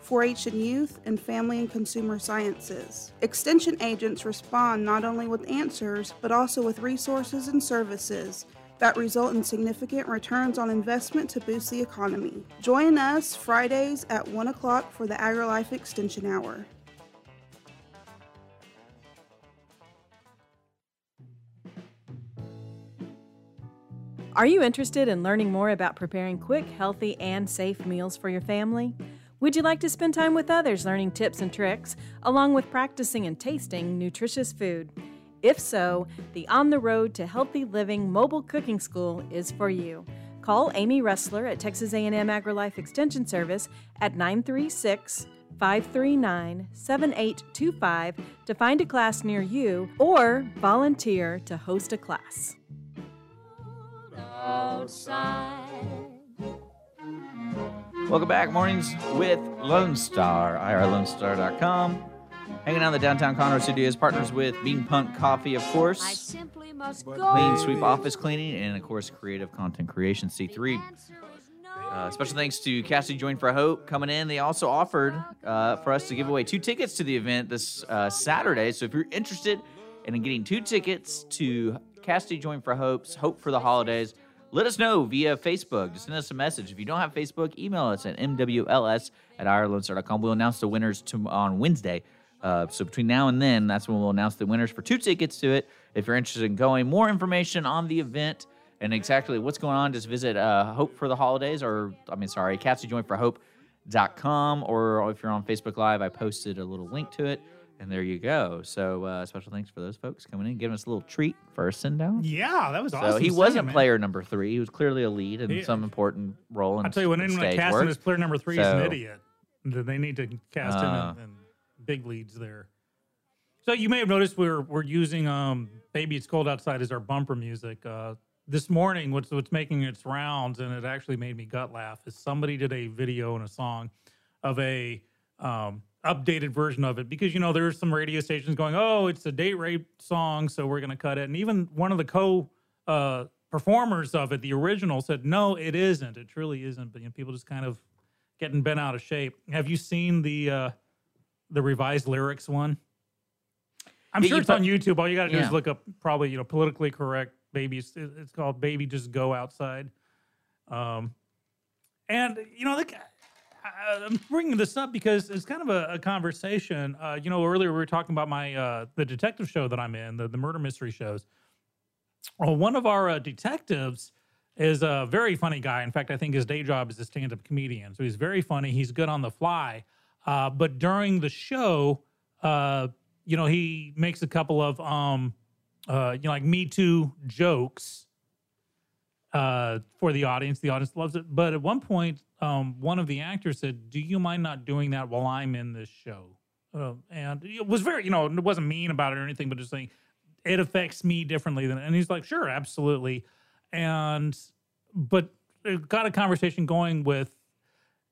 4 H and youth, and family and consumer sciences. Extension agents respond not only with answers, but also with resources and services that result in significant returns on investment to boost the economy. Join us Fridays at 1 o'clock for the AgriLife Extension Hour. Are you interested in learning more about preparing quick, healthy, and safe meals for your family? Would you like to spend time with others learning tips and tricks, along with practicing and tasting nutritious food? If so, the On the Road to Healthy Living Mobile Cooking School is for you. Call Amy Ressler at Texas A&M AgriLife Extension Service at 936 539 7825 to find a class near you or volunteer to host a class. Outside. Welcome back, mornings with Lone Star, irlonestar.com. Hanging out in the downtown Conroe studios, partners with Bean Punk Coffee, of I course, simply must go. Clean Sweep Office Cleaning, and of course, Creative Content Creation C3. Uh, special thanks to Cassidy Join for Hope coming in. They also offered uh, for us to give away two tickets to the event this uh, Saturday. So if you're interested in getting two tickets to Cassidy Join for Hope's Hope for the Holidays, let us know via Facebook. Just send us a message. If you don't have Facebook, email us at mwls at irlonestar.com. We'll announce the winners to, on Wednesday. Uh, so between now and then, that's when we'll announce the winners for two tickets to it. If you're interested in going, more information on the event and exactly what's going on, just visit uh, Hope for the Holidays, or I mean, sorry, CassidyJoinForHope.com, or if you're on Facebook Live, I posted a little link to it, and there you go. So uh, special thanks for those folks coming in, giving us a little treat for our send down. Yeah, that was So awesome. he wasn't man. player number three. He was clearly a lead in He- some important role. In I'll tell you, when anyone casting work. as player number three is an idiot. Then They need to cast Uh. him in, in big leads there. So you may have noticed we're we're using um "Baby It's Cold Outside" as our bumper music. Uh, this morning, what's what's making its rounds, and it actually made me gut laugh, is somebody did a video and a song of a um, updated version of it because you know there's some radio stations going, oh, it's a date rape song, so we're gonna cut it, and even one of the co uh, performers of it, the original, said, no, it isn't. It truly isn't. But you know, people just kind of getting bent out of shape. Have you seen the uh, the revised lyrics one? I'm Yeah, sure it's put- on YouTube. All you got to do Yeah. is look up probably you know politically correct babies. It's called "Baby Just Go Outside." Um, and you know, like, I- I'm bringing this up because it's kind of a, a conversation. Uh, you know, earlier we were talking about my uh, the detective show that I'm in, the, the murder mystery shows. Well, one of our uh, detectives is a very funny guy. In fact, I think his day job is a stand-up comedian. So he's very funny. He's good on the fly. Uh, but during the show, uh, you know, he makes a couple of um, uh, you know, like Me Too jokes uh, for the audience. The audience loves it. But at one point, um, one of the actors said, "Do you mind not doing that while I'm in this show?" Uh, and it was very, you know, it wasn't mean about it or anything, but just saying it affects me differently than. And he's like, "Sure, absolutely." And but it got a conversation going with,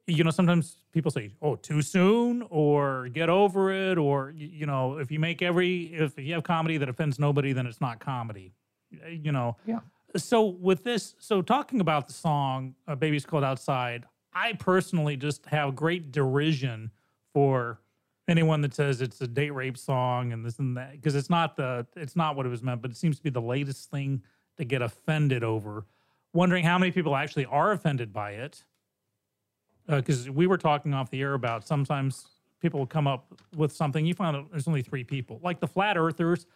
you know, sometimes people say, "Oh, too soon," or "Get over it," or you know, if you make every if you have comedy that offends nobody, then it's not comedy. Uh, You know. Yeah. So with this, so talking about the song uh, "Baby's Cold Outside," I personally just have great derision for anyone that says it's a date rape song and this and that because it's not the it's not what it was meant, but it seems to be the latest thing to get offended over. Wondering how many people actually are offended by it uh, because we were talking off the air about sometimes people come up with something you find out there's only three people like the flat earthers.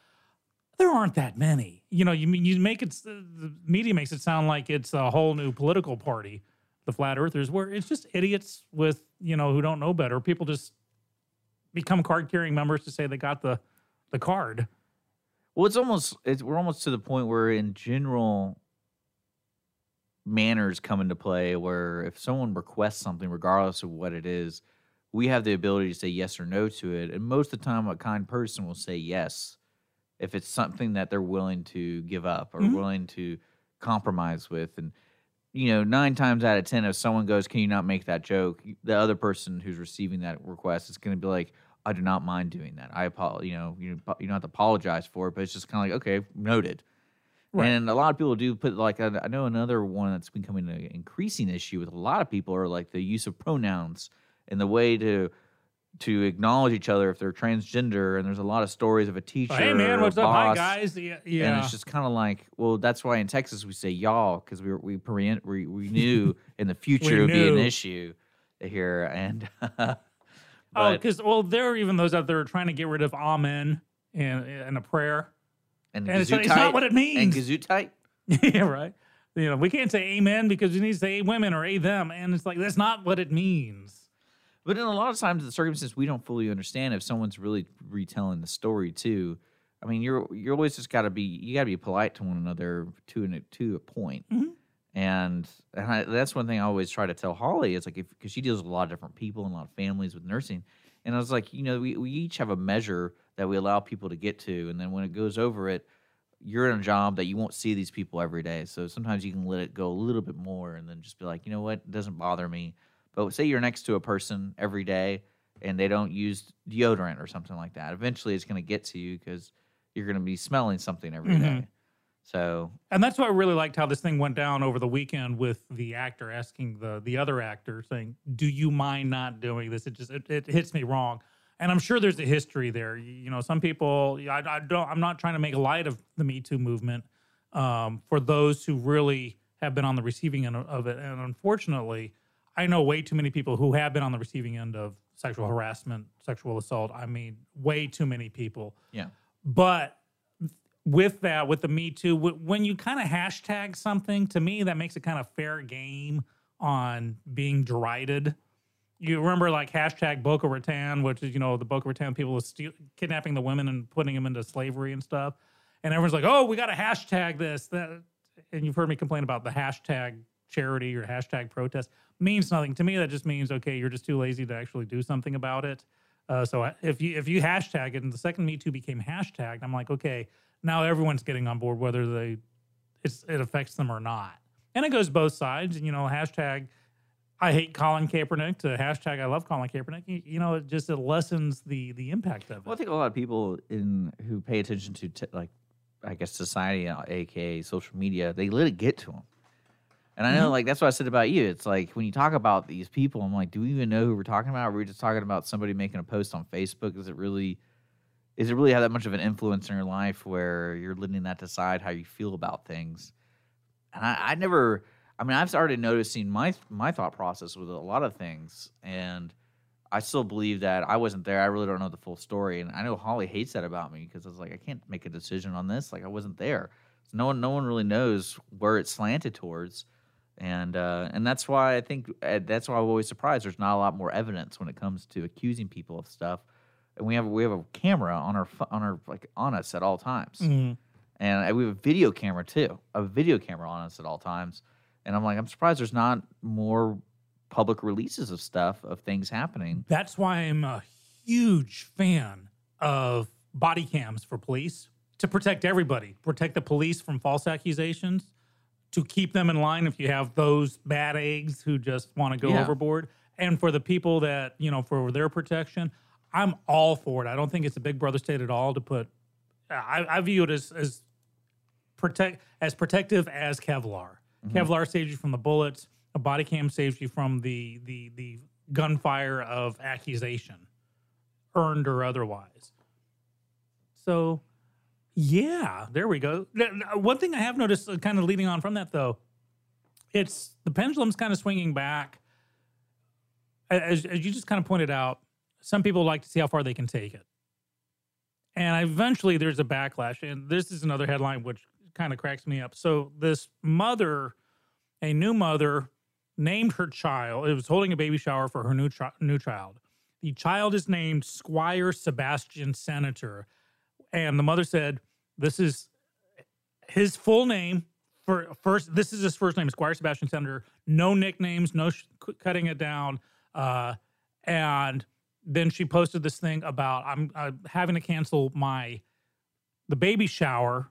There aren't that many. You know you mean you make it the media makes it sound like it's a whole new political party the flat earthers where it's just idiots with you know who don't know better people just become card carrying members to say they got the the card Well, it's almost it's we're almost to the point where in general manners come into play where if someone requests something, regardless of what it is, we have the ability to say yes or no to it. And most of the time a kind person will say yes if it's something that they're willing to give up or Mhm. willing to compromise with. And you know, nine times out of ten, if someone goes, "Can you not make that joke?" The other person who's receiving that request is going to be like, "I do not mind doing that. I apologize. You know, you you don't have to apologize for it, but it's just kind of like, okay, noted." Right. And a lot of people do put like I I know another one that's becoming an increasing issue with a lot of people are like the use of pronouns and the way to to acknowledge each other if they're transgender. And there's a lot of stories of a teacher. hey man, what's up? Hi guys. Yeah, And it's just kind of like, well, that's why in Texas we say y'all because we were- we we, we knew in the future it would be an knew. issue here. And oh, but- because well, there are even those out there trying to get rid of amen and and a prayer, and, it's, it's not what it means. and means. Gesundheit. yeah, right. You know, we can't say amen because we need to say a women or a them, and it's like that's not what it means. But in a lot of times, the circumstances we don't fully understand if someone's really retelling the story too. I mean, you're you're always just got to be you got to be polite to one another to an, to a point. Mm-hmm. And and I, that's one thing I always try to tell Holly. It's like if because she deals with a lot of different people and a lot of families with nursing, and I was like, you know, we we each have a measure that we allow people to get to, and then when it goes over it, you're in a job that you won't see these people every day. So sometimes you can let it go a little bit more, and then just be like, you know what, it doesn't bother me. But say you're next to a person every day and they don't use deodorant or something like that. Eventually, it's going to get to you because you're going to be smelling something every day. Mhm. So And that's why I really liked how this thing went down over the weekend with the actor asking the the other actor saying, "Do you mind not doing this?" It just it, it hits me wrong, and I'm sure there's a history there. You you know, some people I, I don't. I'm not trying to make light of the Me Too movement um, for those who really have been on the receiving end of it, and unfortunately, I know way too many people who have been on the receiving end of sexual harassment, sexual assault. I mean, way too many people. yeah, But with that, with the Me Too, when you kind of hashtag something, to me, that makes it kind of fair game on being derided. You remember like hashtag Boko Haram, which is, you know, the Boko Haram people is steal- kidnapping the women and putting them into slavery and stuff. And everyone's like, oh, we got to hashtag this. That, and you've heard me complain about the hashtag charity or hashtag protest. Means nothing. To me, that just means, okay, you're just too lazy to actually do something about it. Uh, so I- if you if you hashtag it, and the second Me Too became hashtagged, I'm like, okay, now everyone's getting on board, whether they it's, it affects them or not. And it goes both sides. And you know, hashtag I hate Colin Kaepernick to hashtag I love Colin Kaepernick. You, you know, it just it lessens the the impact of it. Well, I think a lot of people in who pay attention to t- like, I guess society, aka social media, they let it get to them. And I know, Mhm. like, that's what I said about you. It's like when you talk about these people, I'm like, do we even know who we're talking about? Are we just talking about somebody making a post on Facebook? Is it really, is it really have that much of an influence in your life where you're letting that decide how you feel about things? And I, I never, I mean, I've started noticing my my thought process with a lot of things, and I still believe that I wasn't there. I really don't know the full story, and I know Holly hates that about me because I was like, I can't make a decision on this. Like I wasn't there. So no one, no one really knows where it's slanted towards, and uh, and that's why I think uh, that's why I'm always surprised. There's not a lot more evidence when it comes to accusing people of stuff, and we have we have a camera on our on our like on us at all times, Mhm. and we have a video camera too, a video camera on us at all times. And I'm like, I'm surprised there's not more public releases of stuff of things happening. That's why I'm a huge fan of body cams for police to protect everybody, protect the police from false accusations, to keep them in line if you have those bad eggs who just want to go Yeah. overboard, and for the people that, you know, for their protection. I'm all for it. I don't think it's a big brother state at all to put I, I view it as as protect as protective as Kevlar. Mhm. Kevlar saves you from the bullets. A body cam saves you from the the the gunfire of accusation, earned or otherwise. So, yeah, there we go. One thing I have noticed, uh, kind of leading on from that though, it's the pendulum's kind of swinging back. As, as you just kind of pointed out, some people like to see how far they can take it. And eventually there's a backlash. And this is another headline which kind of cracks me up. So, this mother, a new mother, named her child, it was holding a baby shower for her new, chi- new child. The child is named Squire Sebastian Senator. And the mother said, This is his full name. For first, this is his first name, Squire Sebastian Senator. No nicknames, no sh- cutting it down. Uh, and then she posted this thing about I'm uh, having to cancel my the baby shower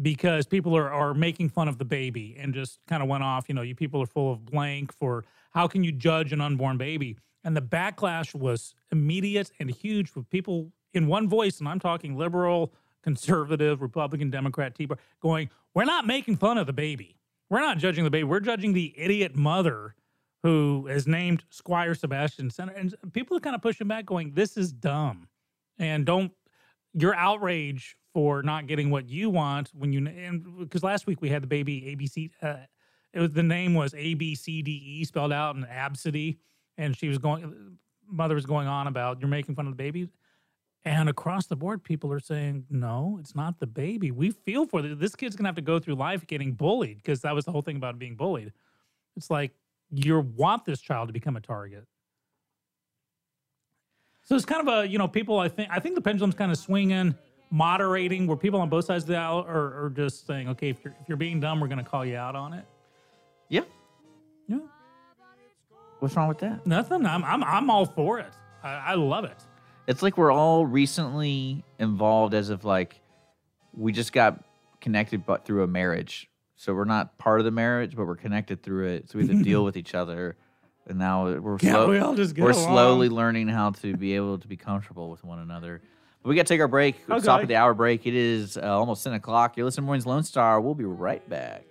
because people are, are making fun of the baby and just kind of went off. You know, you people are full of blank for how can you judge an unborn baby? And the backlash was immediate and huge with people in one voice. And I'm talking liberal, conservative, Republican, Democrat, Tea Party, going, we're not making fun of the baby. We're not judging the baby. We're judging the idiot mother who is named Squire Sebastian Center, and people are kind of pushing back, going, "This is dumb," and don't your outrage for not getting what you want when you and because last week we had the baby ABC. Uh, it was the name was A B C D E spelled out in Absidy, and she was going. Mother was going on about you're making fun of the baby. And across the board, people are saying, no, it's not the baby. We feel for this. This kid's going to have to go through life getting bullied because that was the whole thing about being bullied. It's like you want this child to become a target. So it's kind of a, you know, people, I think, I think the pendulum's kind of swinging, moderating, where people on both sides of the aisle are, are just saying, okay, if you're, if you're being dumb, we're going to call you out on it. Yeah. Yeah. What's wrong with that? Nothing. I'm, I'm, I'm all for it. I, I love it. It's like we're all recently involved as if like we just got connected but through a marriage. So we're not part of the marriage, but we're connected through it. So we have to deal with each other. And now we're Can't slow- we all just get we're along? slowly learning how to be able to be comfortable with one another. But we got to take our break. Okay. Stop at the hour break. It is uh, almost 10 o'clock. You're listening to Mornings Lone Star. We'll be right back.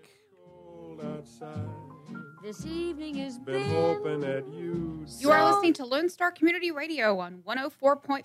This evening has Been been hoping that you You are listening to Lone Star Community Radio on 104.5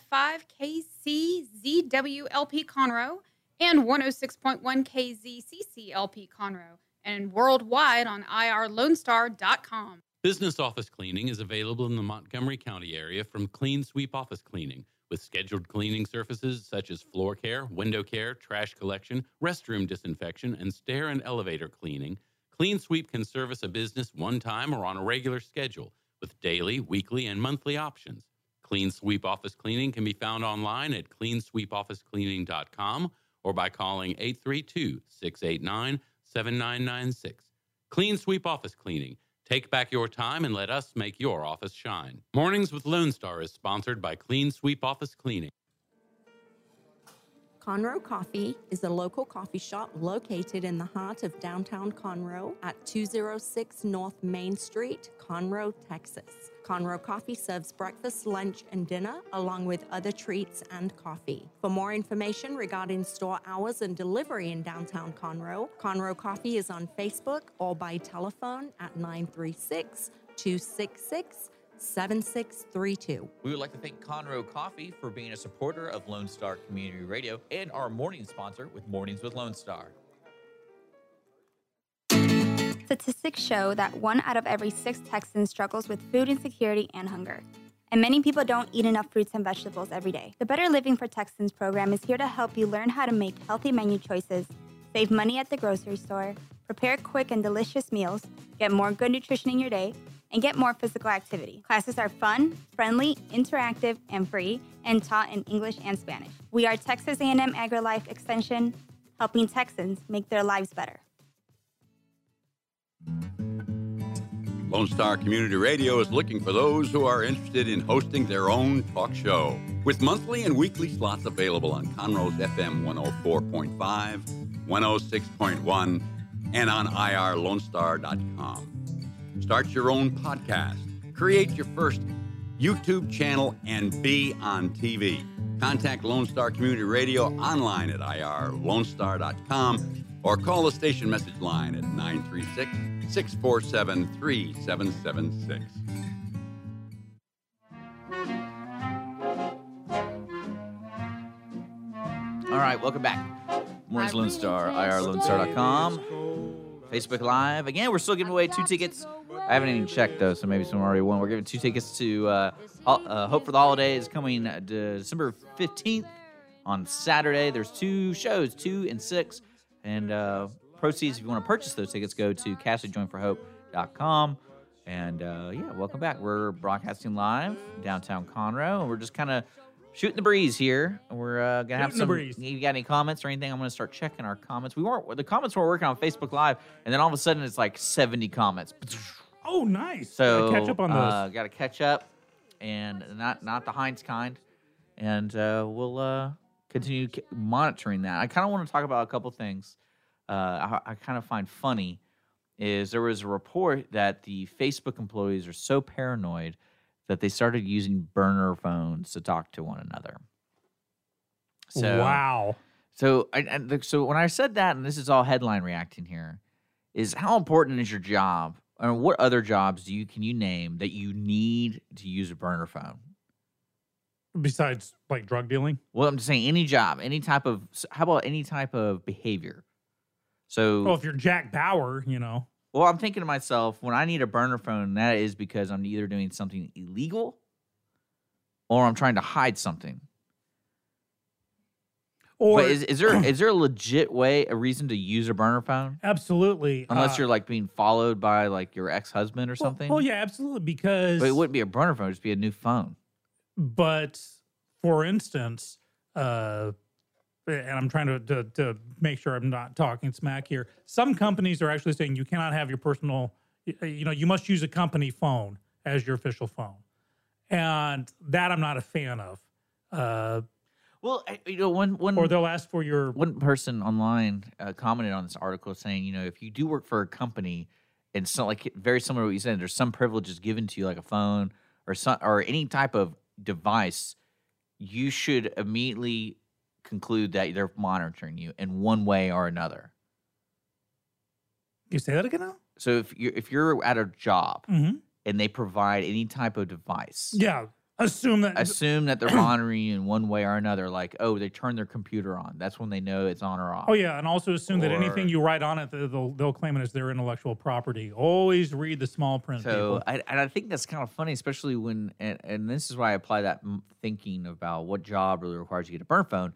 KCZWLP Conroe and 106.1 KZCCLP Conroe and worldwide on irlonestar.com. Business office cleaning is available in the Montgomery County area from Clean Sweep Office Cleaning, with scheduled cleaning services such as floor care, window care, trash collection, restroom disinfection, and stair and elevator cleaning. Clean Sweep can service a business one time or on a regular schedule with daily, weekly, and monthly options. Clean Sweep Office Cleaning can be found online at cleansweepofficecleaning.com or by calling 832 689 7996. Clean Sweep Office Cleaning. Take back your time and let us make your office shine. Mornings with Lone Star is sponsored by Clean Sweep Office Cleaning. Conroe Coffee is a local coffee shop located in the heart of downtown Conroe at 206 North Main Street, Conroe, Texas. Conroe Coffee serves breakfast, lunch, and dinner, along with other treats and coffee. For more information regarding store hours and delivery in downtown Conroe, Conroe Coffee is on Facebook or by telephone at 936 266 7632. We would like to thank Conroe Coffee for being a supporter of Lone Star Community Radio and our morning sponsor with Mornings with Lone Star. Statistics show that one out of every six Texans struggles with food insecurity and hunger. And many people don't eat enough fruits and vegetables every day. The Better Living for Texans program is here to help you learn how to make healthy menu choices, save money at the grocery store, prepare quick and delicious meals, get more good nutrition in your day, and get more physical activity. Classes are fun, friendly, interactive, and free, and taught in English and Spanish. We are Texas A&M AgriLife Extension, helping Texans make their lives better. Lone Star Community Radio is looking for those who are interested in hosting their own talk show. With monthly and weekly slots available on Conroe's FM 104.5, 106.1, and on irlonestar.com. Start your own podcast, create your first YouTube channel, and be on TV. Contact Lone Star Community Radio online at irlonestar.com or call the station message line at 936 647 3776. All right, welcome back. Mornings Lone Star, irlonestar.com, Facebook Live. Again, we're still giving away two tickets. I haven't even checked though, so maybe someone already won. We're giving two tickets to uh, uh, Hope for the Holidays coming uh, December 15th on Saturday. There's two shows, two and six. And uh, proceeds, if you want to purchase those tickets, go to CassidyJoinForHope.com. And uh, yeah, welcome back. We're broadcasting live downtown Conroe, and we're just kind of shooting the breeze here. We're uh, gonna have Shooting some. breeze. You got any comments or anything? I'm gonna start checking our comments. We weren't the comments weren't working on Facebook Live, and then all of a sudden it's like 70 comments. Oh, nice. So Gotta catch up on those. Uh, got to catch up, and not not the Heinz kind, and uh, we'll uh, continue c- monitoring that. I kind of want to talk about a couple things. Uh, I, I kind of find funny is there was a report that the Facebook employees are so paranoid that they started using burner phones to talk to one another. So wow. So I, I so when I said that, and this is all headline reacting here, is how important is your job? Or what other jobs do you can you name that you need to use a burner phone? Besides like drug dealing? Well, I'm just saying any job, any type of. How about any type of behavior? So, Well, if you're Jack Bauer, you know. well, I'm thinking to myself when I need a burner phone, that is because I'm either doing something illegal or I'm trying to hide something. Or but is, is there is there a legit way, a reason to use a burner phone? absolutely. Unless uh, you're like being followed by like your ex husband or well- something. Well, yeah, absolutely. Because But it wouldn't be a burner phone; it'd just be a new phone. But for instance, uh, and I'm trying to, to to make sure I'm not talking smack here. Some companies are actually saying you cannot have your personal, you know, you must use a company phone as your official phone, and that I'm not a fan of. Uh, well, you know, one one or they'll ask for your one person online uh, commented on this article saying, you know, if you do work for a company, and so like very similar to what you said, there's some privileges given to you, like a phone or some or any type of device, you should immediately conclude that they're monitoring you in one way or another. You say that again now? So if you're if you're at a job Mhm. and they provide any type of device, Yeah, assume that assume that they're monitoring you in one way or another. Like, oh, they turn their computer on. That's when they know it's on or off. Oh yeah, and also assume that anything you write on it, they'll they'll claim it as their intellectual property. Always read the small print. So people. I, and I think that's kind of funny, especially when and, and this is why I apply that thinking about what job really requires you to get a burn phone.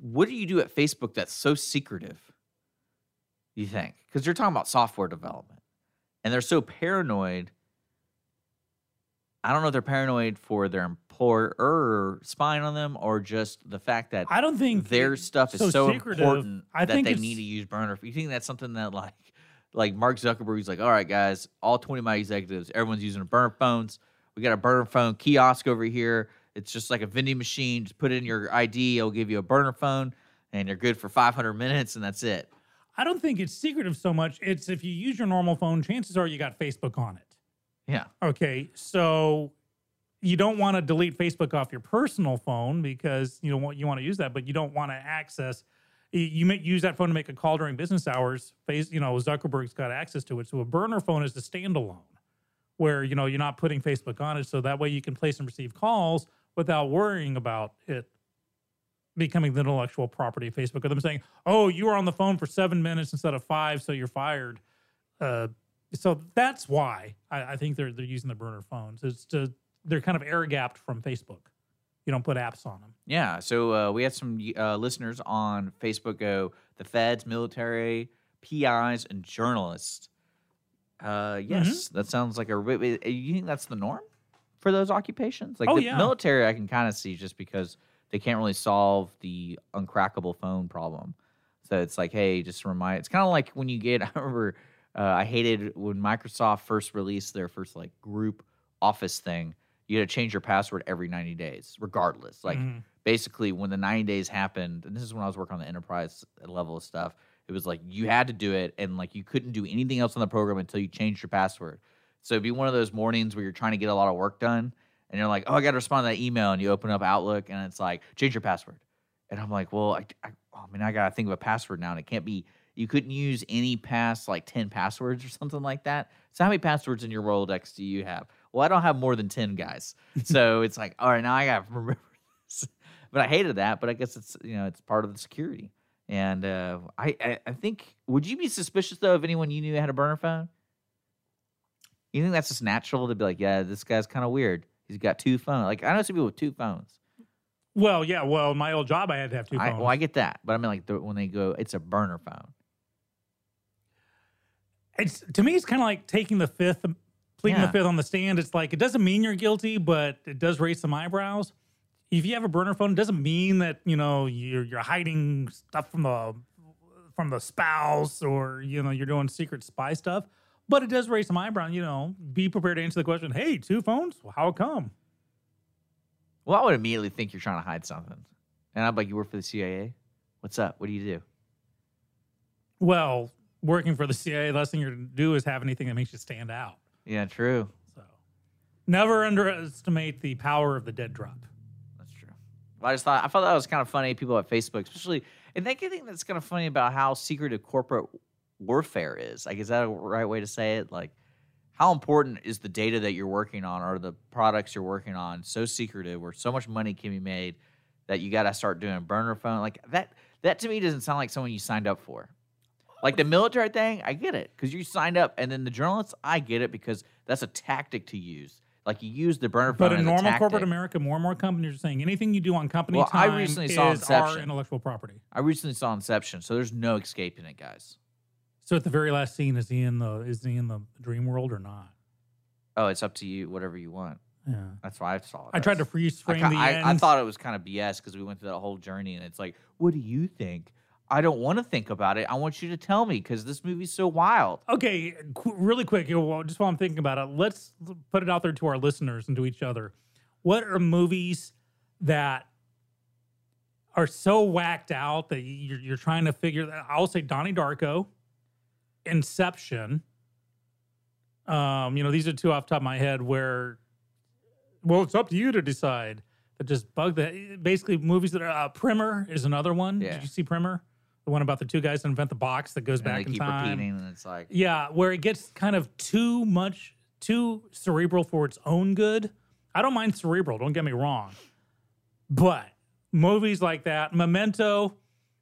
What do you do at Facebook that's so secretive? You think because you're talking about software development, and they're so paranoid. I don't know if they're paranoid for their employer spying on them or just the fact that I don't think their stuff is so so, important I that they need to use burner. You think that's something that like like Mark Zuckerberg's like, all right, guys, all 20 of my executives, everyone's using burner phones. We got a burner phone kiosk over here. It's just like a vending machine. Just put in your ID, it'll give you a burner phone, and you're good for 500 minutes, and that's it. I don't think it's secretive so much. It's if you use your normal phone, chances are you got Facebook on it. Yeah. Okay, so you don't want to delete Facebook off your personal phone because you know what you want to use that, but you don't want to access. you- may use that phone to make a call during business hours. Face, you know, Zuckerberg's got access to it. So a burner phone is the standalone, where you know you're not putting Facebook on it, so that way you can place and receive calls without worrying about it becoming the intellectual property of Facebook. Or them saying, "Oh, you were on the phone for seven minutes instead of five, so you're fired." Uh, so that's why I, I think they're they're using the burner phones. It's to they're kind of air gapped from Facebook. You don't put apps on them. Yeah. So uh, we had some uh, listeners on Facebook go, the feds, military, PIs, and journalists. Uh, yes, that sounds like a. uh, You think that's the norm for those occupations? Like Oh, the yeah. military, I can kind of see just because they can't really solve the uncrackable phone problem. So it's like, hey, just remind. It's kind of like when you get. I remember uh, I hated when Microsoft first released their first like group Office thing. You had to change your password every ninety days, regardless. Like Mhm. basically when the 90 days happened and this is when i was working on the enterprise level of stuff it was like you had to do it and like you couldn't do anything else on the program until you changed your password so it'd be one of those mornings where you're trying to get a lot of work done and you're like oh i gotta respond to that email and you open up outlook and it's like change your password and i'm like well i, I, oh, man i gotta think of a password now and it can't be you couldn't use any past like 10 passwords or something like that so how many passwords in your rolodex do you have well i don't have more than 10 guys so it's like all right now i gotta remember this but I hated that. But I guess it's you know it's part of the security. And uh, I, I I think would you be suspicious though if anyone you knew had a burner phone? You think that's just natural to be like, yeah, this guy's kind of weird. He's got two phones. Like I know some people with two phones. Well, yeah. Well, my old job, I had to have two I, phones. well, I get that, but I mean like the, when they go, it's a burner phone. It's to me, it's kind of like taking the fifth, pleading Yeah. the fifth on the stand. It's like it doesn't mean you're guilty, but it does raise some eyebrows. If you have a burner phone, it doesn't mean that you know you're you're hiding stuff from the from the spouse or you know you're doing secret spy stuff. But it does raise some eyebrows. You know, be prepared to answer the question. Hey, two phones? How come? Well, I would immediately think you're trying to hide something, and I'm like, you work for the CIA? What's up? What do you do? Well, working for the CIA, the last thing you're going to do is have anything that makes you stand out. Yeah, true. So never underestimate the power of the dead drop. That's true. Well, I just thought I thought that was kind of funny. People at Facebook, especially, and I think that's kind of funny about how secretive corporate warfare is. Like, is that a right way to say it? Like, how important is the data that you're working on or the products you're working on so secretive where so much money can be made that you got to start doing burner phone like that that to me doesn't sound like someone you signed up for like the military thing i get it because you signed up and then the journalists i get it because that's a tactic to use like you use the burner phone But in normal corporate. America, more and more companies are saying anything you do on company Well, I time recently saw is our intellectual property. i recently saw inception so there's no escaping it guys So at the very last scene, is he in the is he in the dream world or not? oh it's up to you whatever you want Yeah. that's why i saw it I tried to freeze I, frame ki- the I, I thought it was kind of BS because we went through that whole journey, and it's like, what do you think? I don't want to think about it. I want you to tell me because this movie's so wild. Okay, qu- really quick, you know, well, just while I'm thinking about it, let's put it out there to our listeners and to each other. What are movies that are so whacked out that you're, you're trying to figure that? I'll say Donnie Darko, Inception. Um, you know, these are two off the top of my head where, well, it's up to you to decide. That just bug the basically movies that are uh, Primer is another one. Yeah. Did you see Primer? The one about the two guys that invent the box that goes And back in time. and it's like, Yeah, where it gets kind of too much, too cerebral for its own good. I don't mind cerebral, don't get me wrong. But movies like that, Memento,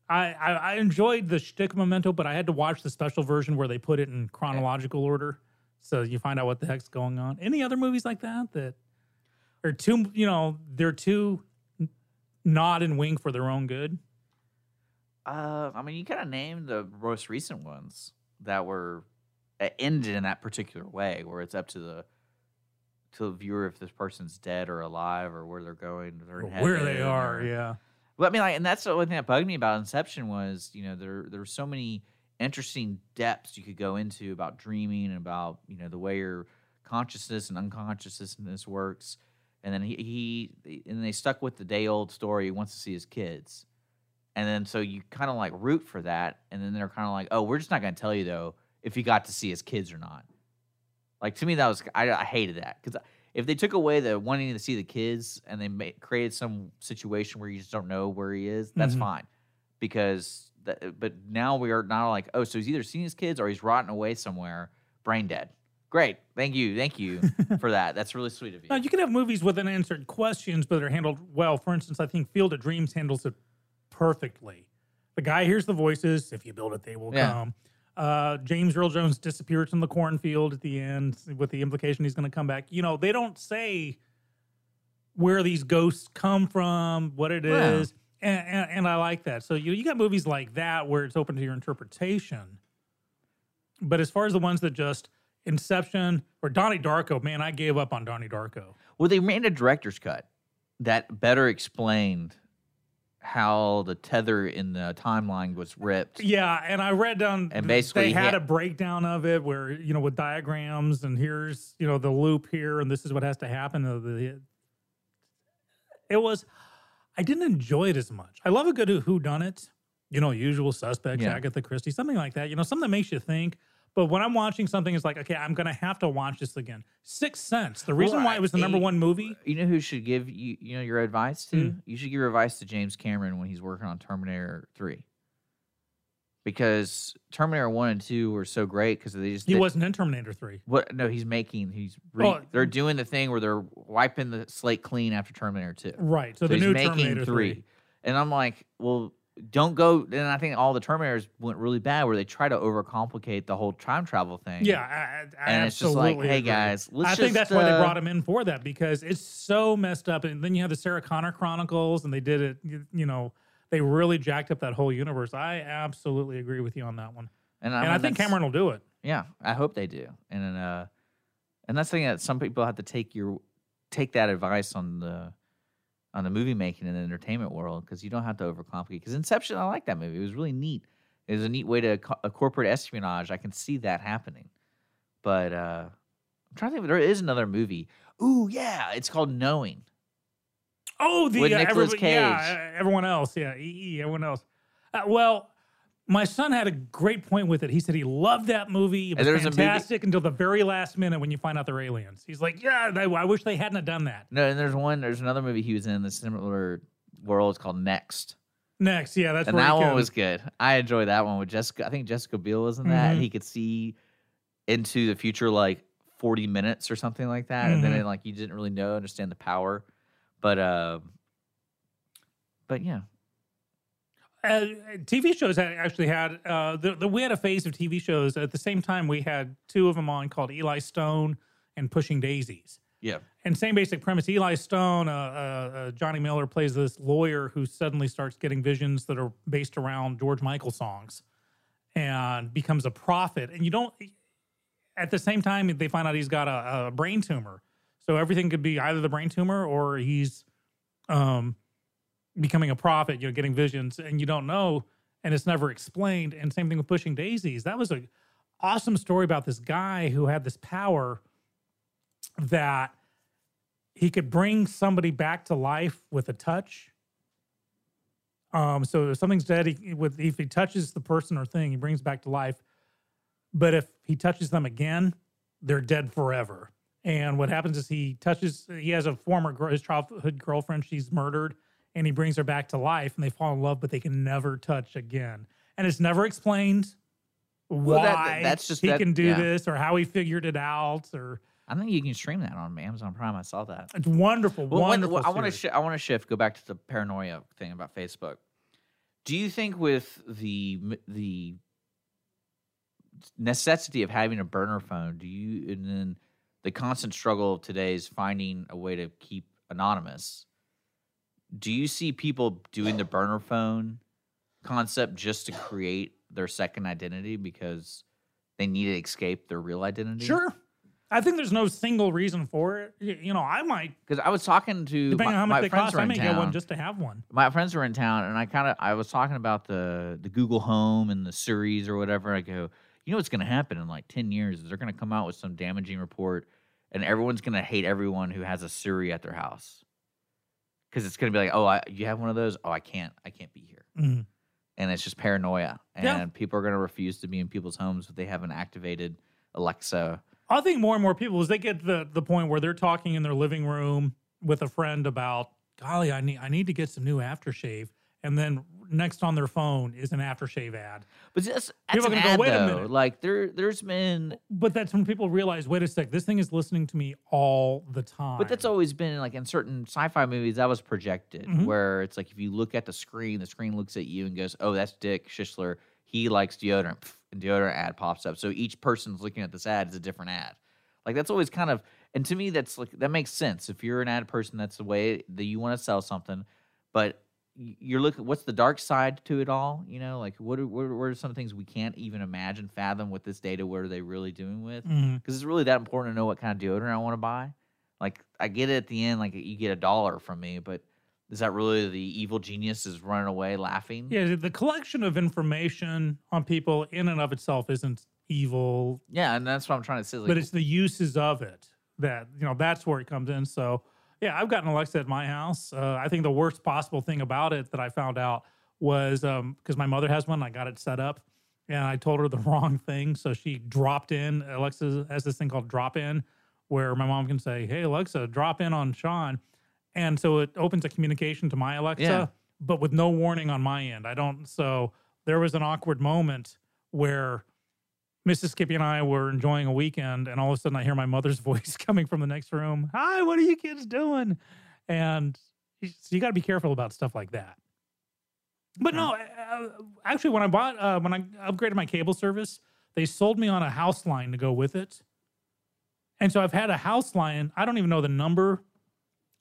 I, I, I enjoyed the shtick Memento, but I had to watch the special version where they put it in chronological order. So you find out what the heck's going on. Any other movies like that that are too, you know, they're too nod and wink for their own good? Uh, I mean, you kind of named the most recent ones that were uh, ended in that particular way, where it's up to the to the viewer if this person's dead or alive or where they're going, they're in Or where they are, or- yeah. Well, I mean, like, and that's the only thing that bugged me about Inception was, you know, there there were so many interesting depths you could go into about dreaming and about, you know, the way your consciousness and unconsciousness works. And then he, he and they stuck with the day old story. He wants to see his kids, and then so you kind of like root for that. And then they're kind of like, oh, we're just not going to tell you though if he got to see his kids or not. Like to me, that was I, I hated that because if they took away the wanting to see the kids and they ma- created some situation where you just don't know where he is, that's Mhm. fine. Because that, but now we are now like, oh, so he's either seen his kids or he's rotting away somewhere, brain dead. Great, thank you, thank you for that. That's really sweet of you. Now, you can have movies with unanswered questions, but they're handled well. For instance, I think Field of Dreams handles it perfectly. The guy hears the voices. If you build it, they will Yeah. come. Uh, James Earl Jones disappears from the cornfield at the end with the implication he's going to come back. You know, they don't say where these ghosts come from, what it is, and, and, and I like that. So you you got movies like that where it's open to your interpretation. But as far as the ones that just Inception or Donnie Darko, man, I gave up on Donnie Darko. Well, they made a director's cut that better explained how the tether in the timeline was ripped. Yeah, and I read down And basically they had had- a breakdown of it where you know with diagrams and here's you know the loop here and this is what has to happen. Uh, the- It was I didn't enjoy it as much. I love a good who done it, you know, usual suspects, Yeah. Agatha Christie, something like that. You know, something that makes you think. But when I'm watching something, it's like, okay, I'm gonna have to watch this again. Sixth Sense. The reason Well, why it was the number one movie. You know who should give you you know your advice to? Hmm. You should give your advice to James Cameron when he's working on Terminator 3. Because Terminator 1 and 2 were so great because they just He did- wasn't in Terminator Three. What no, he's making he's re, Oh, they're doing the thing where they're wiping the slate clean after Terminator 2. Right, so the he's new making Terminator 3. 3. And I'm like, well, don't go and I think all the Terminators went really bad where they try to overcomplicate the whole time travel thing. Yeah, I, I And it's just like, hey agree. guys, let's I think just, that's why they uh, brought him in for that because it's so messed up. And then you have the Sarah Connor Chronicles, and they did it. You, you know, they really jacked up that whole universe. I absolutely agree with you on that one. And, And, I'm- I think Cameron will do it. Yeah, I hope they do. And then, uh, and that's the thing that some people have to take your take that advice on the on the movie making and the entertainment world because you don't have to overcomplicate. Because Inception, I like that movie. It was really neat. It was a neat way to co- a corporate espionage. I can see that happening. But uh, I'm trying to think if there is another movie. Ooh, yeah, it's called Knowing. Oh, the With uh, Nicolas yeah, Cage. uh, everyone else, yeah, EE, everyone else. Uh, well, my son had a great point with it. He said he loved that movie. It was there was a movie- fantastic until the very last minute when you find out they're aliens. He's like, "Yeah, I, I wish they hadn't have done that." No, and there's one. There's another movie he was in the similar world. It's called Next. Next, yeah, that's and that one was good. I enjoyed that one with Jessica. I think Jessica Biel was in that. Mhm. He could see into the future like 40 minutes or something like that, and then it, like you didn't really know understand the power. But uh, but yeah, uh, TV shows actually had uh, the, the we had a phase of TV shows at the same time. We had two of them on called Eli Stone and Pushing Daisies. yeah. And same basic premise. Eli Stone, uh, uh, uh, Johnny Miller plays this lawyer who suddenly starts getting visions that are based around George Michael songs, and becomes a prophet. And you don't. At the same time, they find out he's got a, a brain tumor, so everything could be either the brain tumor or he's um, becoming a prophet. You know, getting visions, and you don't know, and it's never explained. And same thing with Pushing Daisies. That was a awesome story about this guy who had this power that he could bring somebody back to life with a touch. Um, so if something's dead, he, with if he touches the person or thing, he brings back to life. But if he touches them again, they're dead forever. And what happens is he touches. He has a former his childhood girlfriend. She's murdered, and he brings her back to life, and they fall in love, but they can never touch again. And it's never explained Well, why that- that's just- he that- can do yeah. this or how he figured it out or I think you can stream that on Amazon Prime. I saw that. it's wonderful, Well, when- wonderful. well, I want to sh- I want to shift. Go back to the paranoia thing about Facebook. Do you think with the the necessity of having a burner phone, do you and then the constant struggle of today is finding a way to keep anonymous? Do you see people doing the burner phone concept just to create their second identity because they need to escape their real identity? Sure. I think there's no single reason for it. You know, I might, Because I was talking to depending my, on how much they cost, I may town. get one just to have one. my friends were in town and I kind of I was talking about the the Google Home and the series or whatever. I go, you know what's going to happen in like 10 years is they're going to come out with some damaging report and everyone's going to hate everyone who has a Siri at their house. Cuz it's going to be like, "Oh, I, you have one of those? Oh, I can't. I can't be here." Mhm. And it's just paranoia. And Yeah. people are going to refuse to be in people's homes if they have an activated Alexa. I think more and more people, as they get the the point where they're talking in their living room with a friend about, golly, I need I need to get some new aftershave, and then next on their phone is an aftershave ad. But that's, that's People are gonna go, ad, "Wait a minute." Like there there's been But that's when people realize, wait a sec, this thing is listening to me all the time. But that's always been like in certain sci-fi movies that was projected, Mhm. where it's like if you look at the screen, the screen looks at you and goes, "Oh, that's Dick Schistler. He likes deodorant." And deodorant ad pops up. So each person's looking at this ad is a different ad. Like that's always kind of, and to me, that's like that makes sense. If you're an ad person, that's the way that you want to sell something. But you're looking, what's the dark side to it all? You know, like what are, what are, what are some things we can't even imagine, fathom with this data? What are they really doing with? Because Mhm. it's really that important to know what kind of deodorant I want to buy. Like I get it at the end, like you get a dollar from me, but is that really the evil genius is running away laughing? Yeah, the collection of information on people in and of itself isn't evil. Yeah, and that's what I'm trying to say. Like, but it's the uses of it that you know that's where it comes in. So yeah, I've got an Alexa at my house. Uh, I think the worst possible thing about it that I found out was because my mother has one. I got it set up, and I told her the wrong thing, so she dropped in. Alexa has this thing called drop in, where my mom can say, "Hey Alexa, drop in on Sean," and so it opens a communication to my Alexa, Yeah. but with no warning on my end. I don't. So there was an awkward moment where Mrs. Skippy and I were enjoying a weekend, and all of a sudden I hear my mother's voice coming from the next room. Hi, what are you kids doing? And you- so you got to be careful about stuff like that. But no, actually, when I bought, uh, when I upgraded my cable service, they sold me on a house line to go with it. And so I've had a house line. I don't even know the number.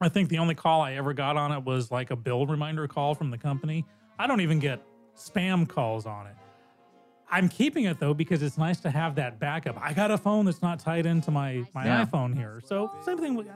I think the only call I ever got on it was like a bill reminder call from the company. I don't even get spam calls on it. I'm keeping it though because it's nice to have that backup. I got a phone that's not tied into my my Yeah. iPhone here. So same thing. With,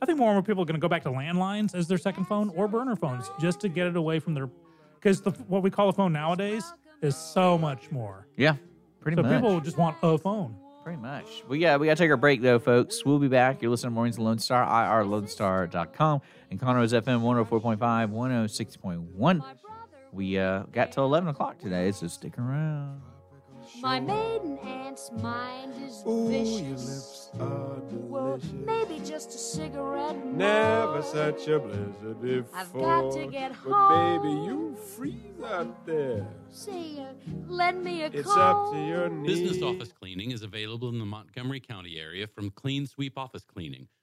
I think more and more people are going to go back to landlines as their second phone or burner phones just to get it away from their because the what we call a phone nowadays is so much more. yeah, pretty so much. people just want a phone. Pretty much. We got we got to take our break though, folks. We'll be back. You're listening to Mornings of Lone Star, irlonestar.com, and Conroe's FM 104.5, 106.1. We uh, got till 11 o'clock today, so stick around. My maiden aunt's mind is Ooh, your vicious. lips are Well, delicious. maybe just a cigarette more. Never such a blizzard before. I've got to get But home. baby, you freeze out there. Say, uh, lend me a It's comb. up to your knees. Business office cleaning is available in the Montgomery County area from Clean Sweep Office Cleaning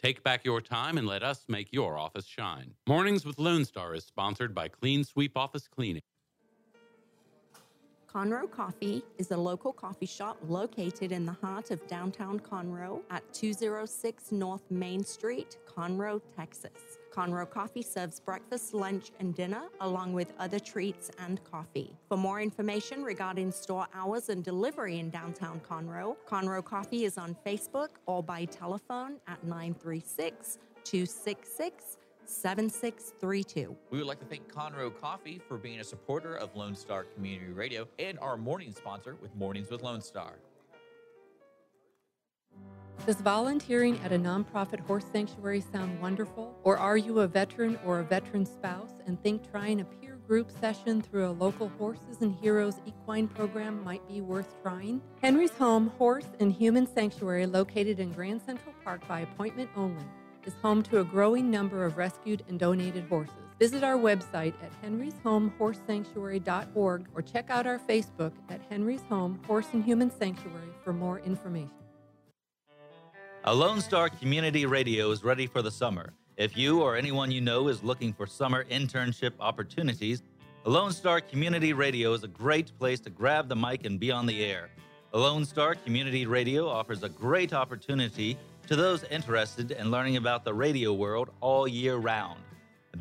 Take back your time and let us make your office shine. Mornings with Lone Star is sponsored by Clean Sweep Office Cleaning. Conroe Coffee is a local coffee shop located in the heart of downtown Conroe at 206 North Main Street, Conroe, Texas. Conroe Coffee serves breakfast, lunch, and dinner, along with other treats and coffee. For more information regarding store hours and delivery in downtown Conroe, Conroe Coffee is on Facebook or by telephone at 936 266 7632. We would like to thank Conroe Coffee for being a supporter of Lone Star Community Radio and our morning sponsor with Mornings with Lone Star. Does volunteering at a nonprofit horse sanctuary sound wonderful? Or are you a veteran or a veteran spouse and think trying a peer group session through a local Horses and Heroes equine program might be worth trying? Henry's Home Horse and Human Sanctuary, located in Grand Central Park by appointment only, is home to a growing number of rescued and donated horses. Visit our website at henryshomehorsesanctuary.org or check out our Facebook at Henry's Home Horse and Human Sanctuary for more information. A Lone Star Community Radio is ready for the summer. If you or anyone you know is looking for summer internship opportunities, a Lone Star Community Radio is a great place to grab the mic and be on the air. A Lone Star Community Radio offers a great opportunity to those interested in learning about the radio world all year round.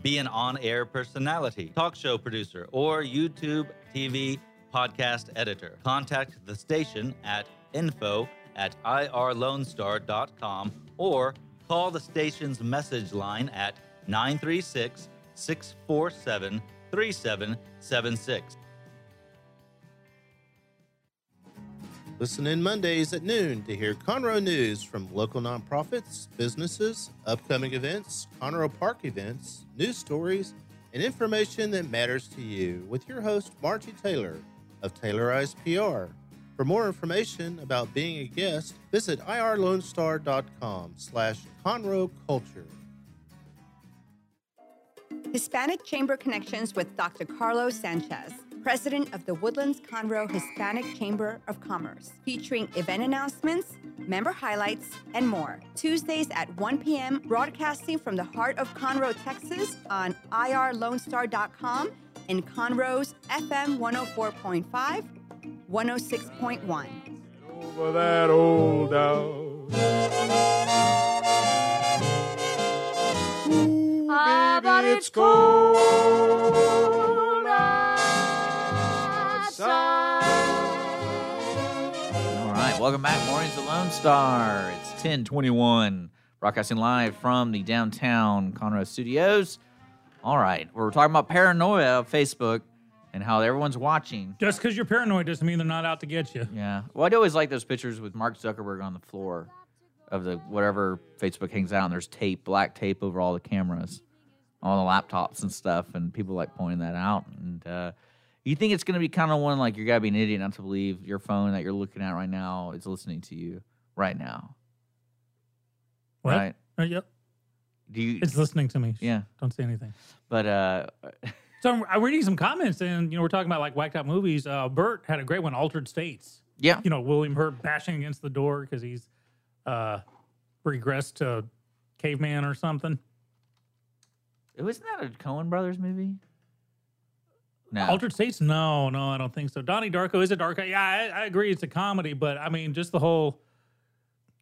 Be an on air personality, talk show producer, or YouTube, TV, podcast editor. Contact the station at info at irlonestar.com or call the station's message line at 936 647 3776. Listen in Mondays at noon to hear Conroe news from local nonprofits, businesses, upcoming events, Conroe Park events, news stories, and information that matters to you with your host, Margie Taylor of Taylorized PR. For more information about being a guest, visit irlonestar.com slash Conroe Culture. Hispanic Chamber Connections with Dr. Carlos Sanchez, President of the Woodlands Conroe Hispanic Chamber of Commerce, featuring event announcements, member highlights, and more. Tuesdays at 1 p.m., broadcasting from the heart of Conroe, Texas on irlonestar.com and Conroe's FM 104.5, 106.1. Over that old dog. Ah, but it's cold outside. All right, welcome back, Mornings of Lone Star. It's 1021, broadcasting live from the downtown Conroe studios. All right, we're talking about paranoia of Facebook and how everyone's watching. Just because you're paranoid doesn't mean they're not out to get you. Yeah. Well, I always like those pictures with Mark Zuckerberg on the floor of the whatever Facebook hangs out, and there's tape, black tape over all the cameras, all the laptops and stuff, and people like pointing that out. And uh, you think it's going to be kind of one like you got to be an idiot not to believe your phone that you're looking at right now is listening to you right now. What? Right? Uh, yep. Do you? It's listening to me. Yeah. Don't say anything. But uh, So I'm, I'm reading some comments, and you know we're talking about like whacked out movies. Uh, Bert had a great one, Altered States. Yeah. You know William Hurt bashing against the door because he's uh, regressed to caveman or something. wasn't that a Coen Brothers movie? No. Altered States? No, no, I don't think so. Donnie Darko is a dark. Yeah, I, I agree. It's a comedy, but I mean, just the whole.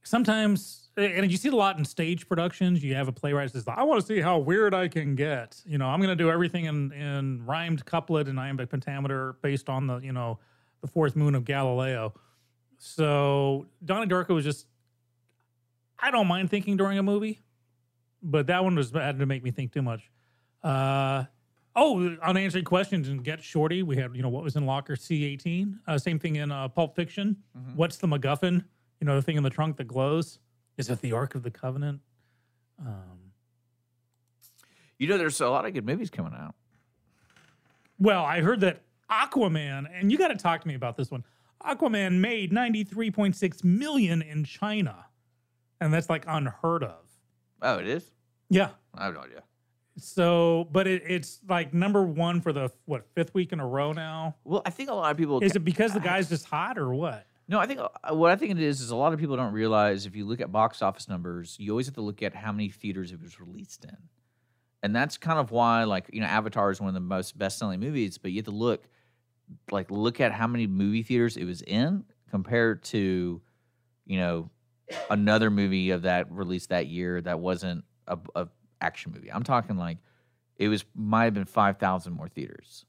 Sometimes, and you see it a lot in stage productions. You have a playwright says, "I want to see how weird I can get." You know, I'm going to do everything in in rhymed couplet and iambic pentameter based on the you know the fourth moon of Galileo. So Donnie Darko was just. I don't mind thinking during a movie, but that one was had to make me think too much. Uh, oh, unanswered questions and Get Shorty, we had you know what was in locker C eighteen. Uh, same thing in uh, Pulp Fiction. Mhm. What's the MacGuffin? You know the thing in the trunk that glows. Is it the Ark of the Covenant? Um, You know, there's a lot of good movies coming out. well, I heard that Aquaman, and you got to talk to me about this one. Aquaman made ninety three point six million in China, and that's like unheard of. Oh, it is. Yeah. I have no idea. So, but it, it's like number one for the what fifth week in a row now. Well, I think a lot of people Is it because the guy's just hot or what? No, I think uh, what I think it is is a lot of people don't realize if you look at box office numbers, you always have to look at how many theaters it was released in, and that's kind of why, like you know, Avatar is one of the most best-selling movies, but you have to look, like, look at how many movie theaters it was in compared to, you know, another movie of that released that year that wasn't a, a action movie. I'm talking like it was might have been five thousand more theaters.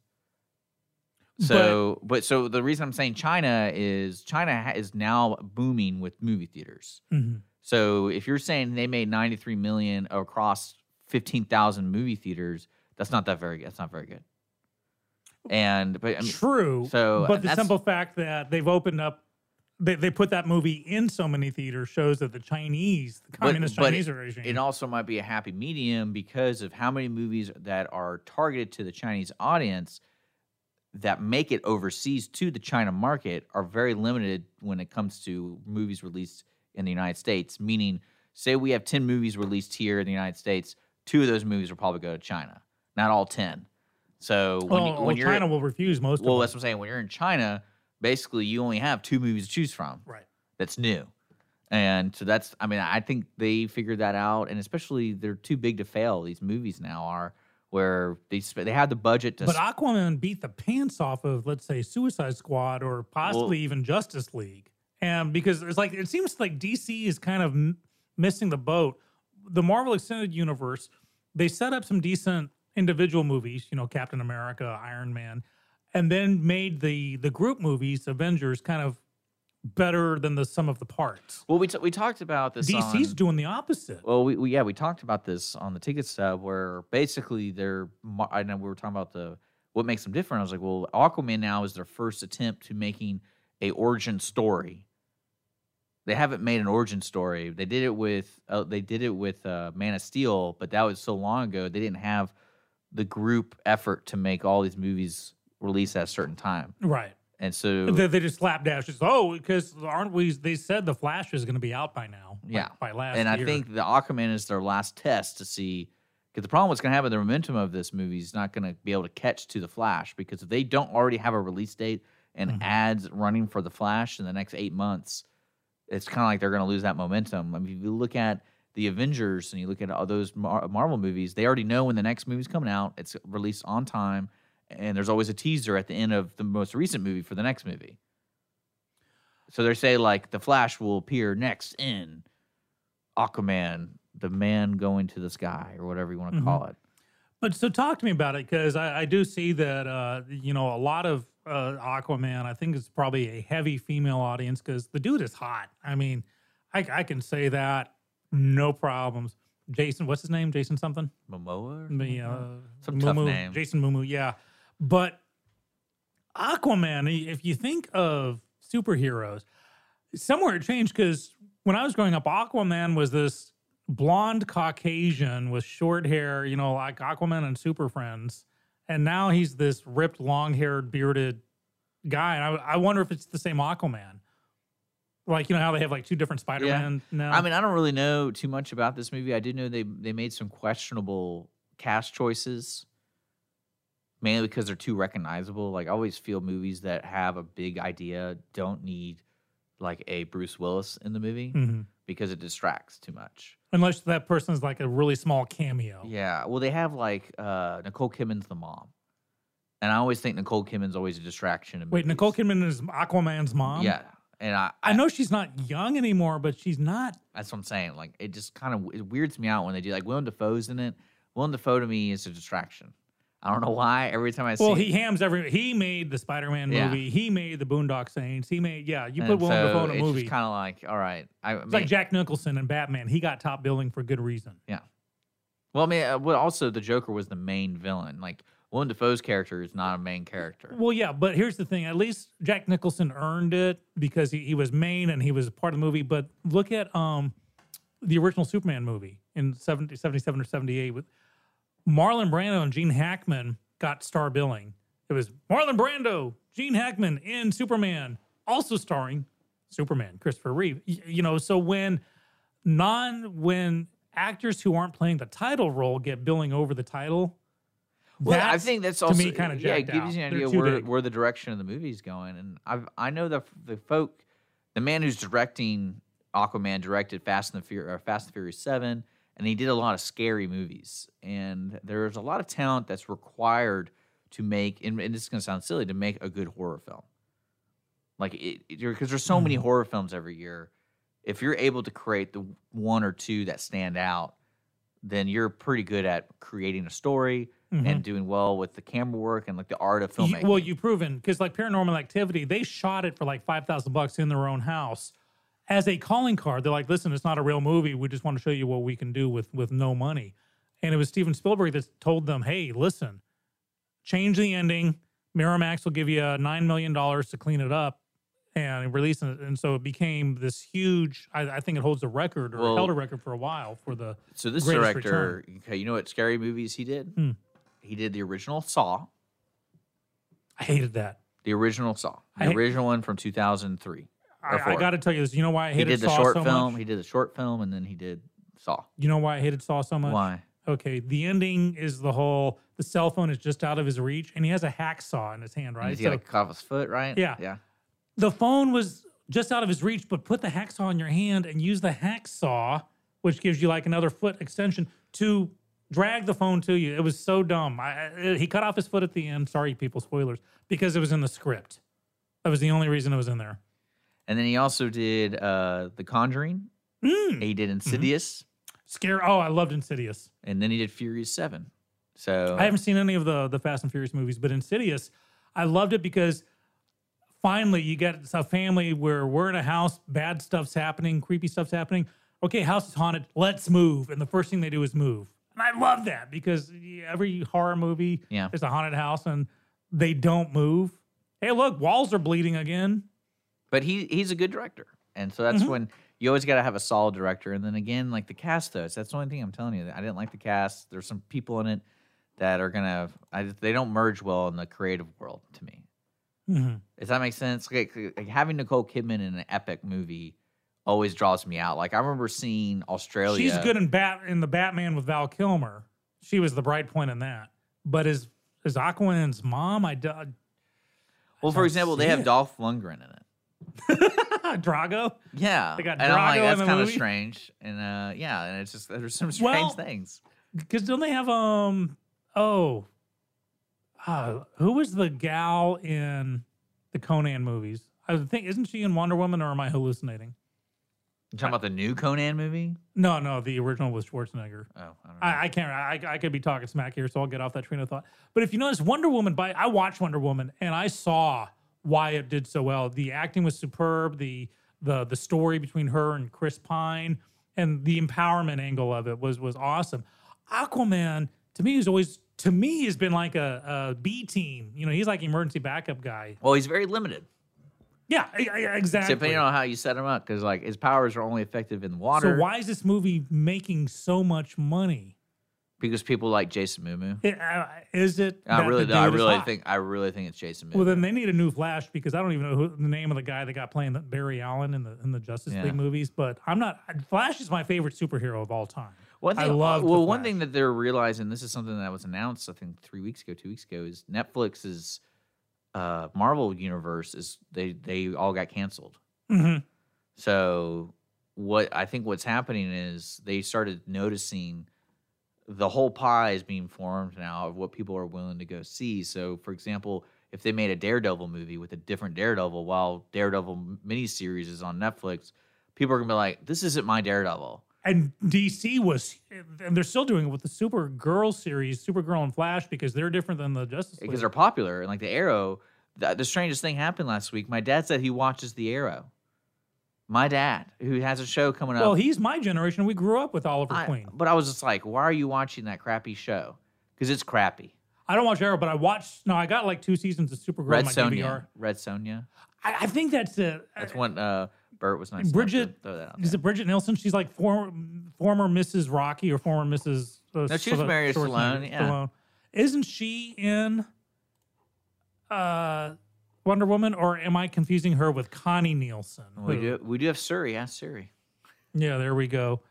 So, but, so the reason I'm saying China is China ha- is now booming with movie theaters. Mhm. So if you're saying they made 93 million across 15,000 movie theaters, that's not that very. That's not very good. And but I mean, True. So but the simple fact that they've opened up, they, they put that movie in so many theaters shows that the Chinese, the communist Chinese it, regime, it also might be a happy medium because of how many movies that are targeted to the Chinese audience that make it overseas to the China market are very limited when it comes to movies released in the United States. Meaning, say we have 10 movies released here in the United States, two of those movies will probably go to China, not all 10. So when, well, you, well, when you're China will refuse most well, of that's what I'm saying. When you're in China, basically you only have two movies to choose from. Right. That's new. And so that's I mean, I think they figured that out and especially they're too big to fail. These movies now are where they they had the budget to But Aquaman beat the pants off of, let's say, Suicide Squad or possibly even Justice League. And because it's like, it seems like DC is kind of m- missing the boat. The Marvel Extended Universe, they set up some decent individual movies, you know, Captain America, Iron Man, and then made the the group movies, Avengers, kind of better than the sum of the parts. Well, we, t- we talked about this. DC's on- doing the opposite. Well, we, we yeah we talked about this on the ticket stub where basically they're I know we were talking about the what makes them different. I was like, well, Aquaman now is their first attempt to making a origin story. They haven't made an origin story. They did it with uh, they did it with uh, Man of Steel, but that was so long ago. They didn't have the group effort to make all these movies release at a certain time. Right. And so They, they just slapdash. Just oh, because aren't we? They said the Flash is going to be out by now. like, Yeah, by last and I think the Aquaman is their last test to see because the problem what's going to happen. The momentum of this movie is not going to be able to catch to the Flash because if they don't already have a release date and Mm-hmm. ads running for the Flash in the next eight months, it's kind of like they're going to lose that momentum. I mean, if you look at the Avengers and you look at all those Mar- Marvel movies, they already know when the next movie's coming out. It's released on time, and there's always a teaser at the end of the most recent movie for the next movie. So they say like the Flash will appear next in Aquaman, the man going to the sky, or whatever you want to Mhm. call it. But so talk to me about it because I, I do see that uh, you know a lot of uh, Aquaman. I think it's probably a heavy female audience because the dude is hot. I mean, I, I can say that no problems. Jason, what's his name? Jason something? Momoa? or something? uh, Some tough Mumu, name. Jason Mumu, yeah. But Aquaman, if you think of superheroes, somewhere it changed because when I was growing up, Aquaman was this blonde Caucasian with short hair, you know, like Aquaman and Super Friends. And now he's this ripped, long haired, bearded guy. And I, I wonder if it's the same Aquaman. Like, you know how they have like two different Spider Man now? I mean, I don't really know too much about this movie. I did know they they made some questionable cast choices, mainly because they're too recognizable. Like I always feel movies that have a big idea don't need like a Bruce Willis in the movie Mhm. because it distracts too much. Unless that person's like a really small cameo. Yeah, well, they have like uh Nicole Kidman's the mom, and I always think Nicole Kidman's always a distraction. In Wait, Nicole Kidman is Aquaman's mom? Yeah, and I, I know she's not young anymore, but she's not. That's what I'm saying. Like it just kind of it weirds me out when they do like Willem Dafoe's in it. Willem Dafoe to me is a distraction. I don't know why. Every time I see, Well, he hams every. He made the Spider-Man Yeah. movie. He made the Boondock Saints. He made yeah. You put Willem so Dafoe in a it's movie. It's kind of like all right. I it's like Jack Nicholson and Batman. He got top billing for good reason. Yeah. Well, I mean, uh, well, also the Joker was the main villain. Like Willem Dafoe's character is not a main character. Well, yeah, but here's the thing. At least Jack Nicholson earned it because he, he was main and he was part of the movie. But look at um the original Superman movie in 70, 77 or 78 with Marlon Brando and Gene Hackman got star billing. It was Marlon Brando, Gene Hackman in Superman, also starring Superman, Christopher Reeve. Y- You know, so when non when actors who aren't playing the title role get billing over the title, Well, I think that's also me kind of yeah, it gives you an idea where, where the direction of the movie's going. And I've I know the the folk, the man who's directing Aquaman directed Fast and the Fur- Fast and Furious Seven, and he did a lot of scary movies. And there's a lot of talent that's required to make, and, and this is going to sound silly, to make a good horror film. Like it because there's so many horror films every year. If you're able to create the one or two that stand out, then you're pretty good at creating a story Mhm. and doing well with the camera work and like the art of You- filmmaking. well, you've proven because like Paranormal Activity, they shot it for like five thousand bucks in their own house as a calling card. They're like, "Listen, it's not a real movie. We just want to show you what we can do with with no money." And it was Steven Spielberg that told them, "Hey, listen, change the ending. Miramax will give you uh, nine million dollars to clean it up." And release it, and so it became this huge. I, I think it holds a record, or Well- held a record for a while for the. so this director, return. okay, you know what scary movies he did? Hmm. He did the original Saw, I hated that. the original Saw, the I hate- original one from 2003. or I, I got to tell you this. You know why I hated he did the Saw short so film. much? He did the short film, and then he did Saw. You know why I hated Saw so much? Why? Okay, the ending is the whole the cell phone is just out of his reach, and he has a hacksaw in his hand, And right? He got to cut off his foot, right? Yeah. yeah. the phone was just out of his reach, but put the hacksaw in your hand and use the hacksaw, which gives you like another foot extension, to drag the phone to you. It was so dumb. I, I- he cut off his foot at the end. Sorry, people, spoilers, because it was in the script. That was the only reason it was in there. And then he also did uh, The Conjuring. Mm. He did Insidious, Scare. Oh, I loved Insidious. and then he did Furious Seven. So I haven't seen any of the the Fast and Furious movies, but Insidious, I loved it because finally you get a family where we're in a house, bad stuff's happening, creepy stuff's happening. Okay, house is haunted. Let's move, and the first thing they do is move, and I love that because every horror movie, Yeah. there's a haunted house and they don't move. Hey, look, walls are bleeding again. But he he's a good director, and so that's Mhm. when you always got to have a solid director. And then again, like the cast, though, that's the only thing I'm telling you. I didn't like the cast. There's some people in it that are gonna, I, they don't merge well in the creative world to me. Mhm. Does that make sense? Like, like having Nicole Kidman in an epic movie always draws me out. Like I remember seeing Australia. She's good in Bat in the Batman with Val Kilmer. She was the bright point in that. But as as Aquaman's mom, I do, Well, for example, they have it. Dolph Lundgren in it. Drago. Yeah, They got and I'm like, Drago that's kind of strange. And uh, yeah, and it's just there's some strange Well, things. Because don't they have um oh uh, who was the gal in the Conan movies? I think isn't she in Wonder Woman or am I hallucinating? You talking about the new Conan movie? No, no, the original was Schwarzenegger. Oh, I don't know. I, I can't. I, I could be talking smack here, so I'll get off that train of thought. But if you notice, Wonder Woman. By I watched Wonder Woman, and I saw why it did so well. The acting was superb. The the the story between her and Chris Pine, and the empowerment angle of it was was awesome. Aquaman to me is always to me has been like a, a B team. You know, he's like emergency backup guy. Well, he's very limited. Yeah, exactly. Depending on how you set him up, because like his powers are only effective in water. So why is this movie making so much money? Because people like Jason. It- uh, is it? I really. I really think, I really think it's Jason Momoa. Well, then they need a new Flash because I don't even know who, the name of the guy that got playing the Barry Allen in the in the Justice Yeah. League movies. But I'm not. Flash is my favorite superhero of all time. One thing, I love. well, one thing that they're realizing, this is something that was announced, I think, three weeks ago, two weeks ago, is Netflix's uh, Marvel universe is they they all got canceled. Mhm. So what I think what's happening is they started noticing the whole pie is being formed now of what people are willing to go see. So, for example, if they made a Daredevil movie with a different Daredevil, while Daredevil miniseries is on Netflix, people are gonna be like, "This isn't my Daredevil." And DC was, and they're still doing it with the Supergirl series, Supergirl and Flash, because they're different than the Justice League. because they're popular and like the arrow the, the strangest thing happened last week my dad said he watches the arrow My dad, who has a show coming up. Well, he's my generation. We grew up with Oliver I- Queen. But I was just like, why are you watching that crappy show? Because it's crappy. I don't watch Arrow, but I watched. No, I got like two seasons of Supergirl Red on my Sonja. DVR. Red Sonja. I, I think that's it. That's what uh, Bert was nice. Bridget throw that out is it Bridget Nielsen? She's like former former Mrs. Rocky or former Mrs. Uh, No, she was Sylve- married to Schwarzenegger- Stallone, yeah. Stallone. Isn't she in uh, Wonder Woman, or am I confusing her with Connie Nielsen? We do. We do have Siri. Ask Siri. Yeah, there we go.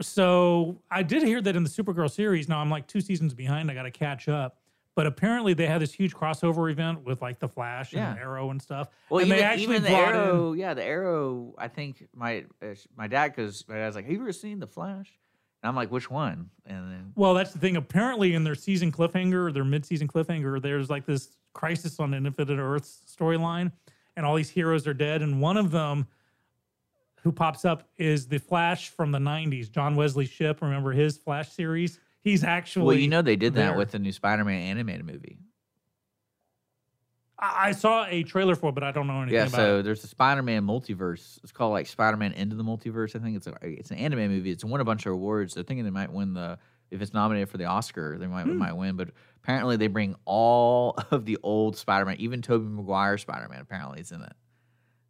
So I did hear that in the Supergirl series. Now I'm like two seasons behind. I got to catch up. But apparently they had this huge crossover event with like the Flash and Yeah. Arrow and stuff. Well, and even, they actually even the brought in- arrow, yeah, the arrow. I think my uh, my dad, because my dad's like, "Have you ever seen the Flash?" And I'm like, "Which one?" And then Well, that's the thing. Apparently, in their season cliffhanger, or their mid-season cliffhanger, there's like this crisis on Infinite Earth storyline, and all these heroes are dead. And one of them, who pops up, is the Flash from the '90s, John Wesley Shipp. Remember his Flash series? He's actually well, you know they did that with the new Spider-Man animated movie. I, I saw a trailer for, it, but I don't know anything Yeah, about so it. there's a Spider-Man multiverse. It's called like Spider-Man Into the Multiverse. I think it's a, it's an anime movie. It's won a bunch of awards. They're thinking they might win the if it's nominated for the Oscar, they might Hmm. might win. But apparently they bring all of the old Spider-Man, even Tobey Maguire Spider-Man. Apparently is in it,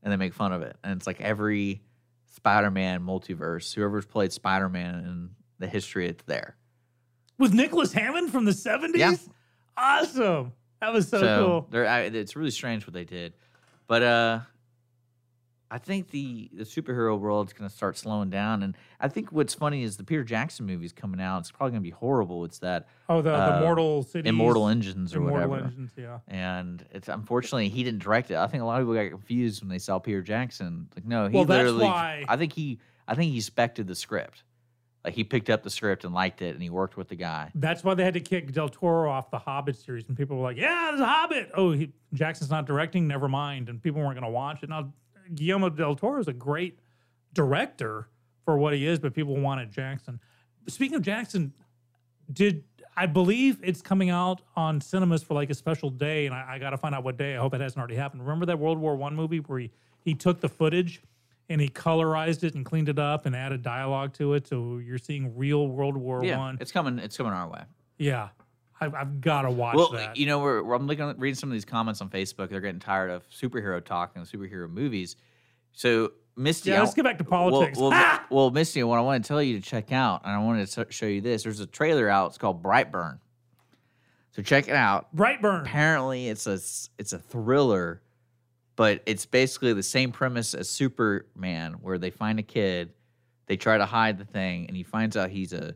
and they make fun of it. And it's like every Spider-Man multiverse. Whoever's played Spider-Man in the history, it's there. With Nicholas Hammond from the '70s. Yeah. Awesome. That was so, cool. They're, I, it's really strange what they did, but uh, I think the the superhero world is going to start slowing down. And I think what's funny is the Peter Jackson movie's coming out. It's probably going to be horrible. It's that Oh, the, the uh, Mortal Cities, Immortal Engines or Immortal whatever. Engines, yeah. And it's unfortunately he didn't direct it. I think a lot of people got confused when they saw Peter Jackson. Like, no, he Well, that's literally. why- I think he. I think he spected the script. Like he picked up the script and liked it, and he worked with the guy. That's why they had to kick Del Toro off the Hobbit series, and people were like, "Yeah, there's a Hobbit." Oh, he, Jackson's not directing. Never mind, and people weren't going to watch it. Now, Guillermo del Toro is a great director for what he is, but people wanted Jackson. Speaking of Jackson, did I believe it's coming out on cinemas for like a special day, and I, I got to find out what day. I hope it hasn't already happened. Remember that World War One movie where he he took the footage and he colorized it and cleaned it up and added dialogue to it, so you're seeing real World War yeah, One. it's coming. It's coming our way. Yeah, I've, I've got to watch well, that. you know, we're, we're- I'm looking, reading some of these comments on Facebook. They're getting tired of superhero talk and superhero movies. So, Misty, Yeah, let's get back to well- politics. Well, Ah! well, Misty, what I want to tell you to check out, and I wanted to show you this. There's a trailer out. It's called Brightburn. So check it out. Brightburn. Apparently, it's a it's a thriller, but it's basically the same premise as Superman, where they find a kid, they try to hide the thing, and he finds out he's a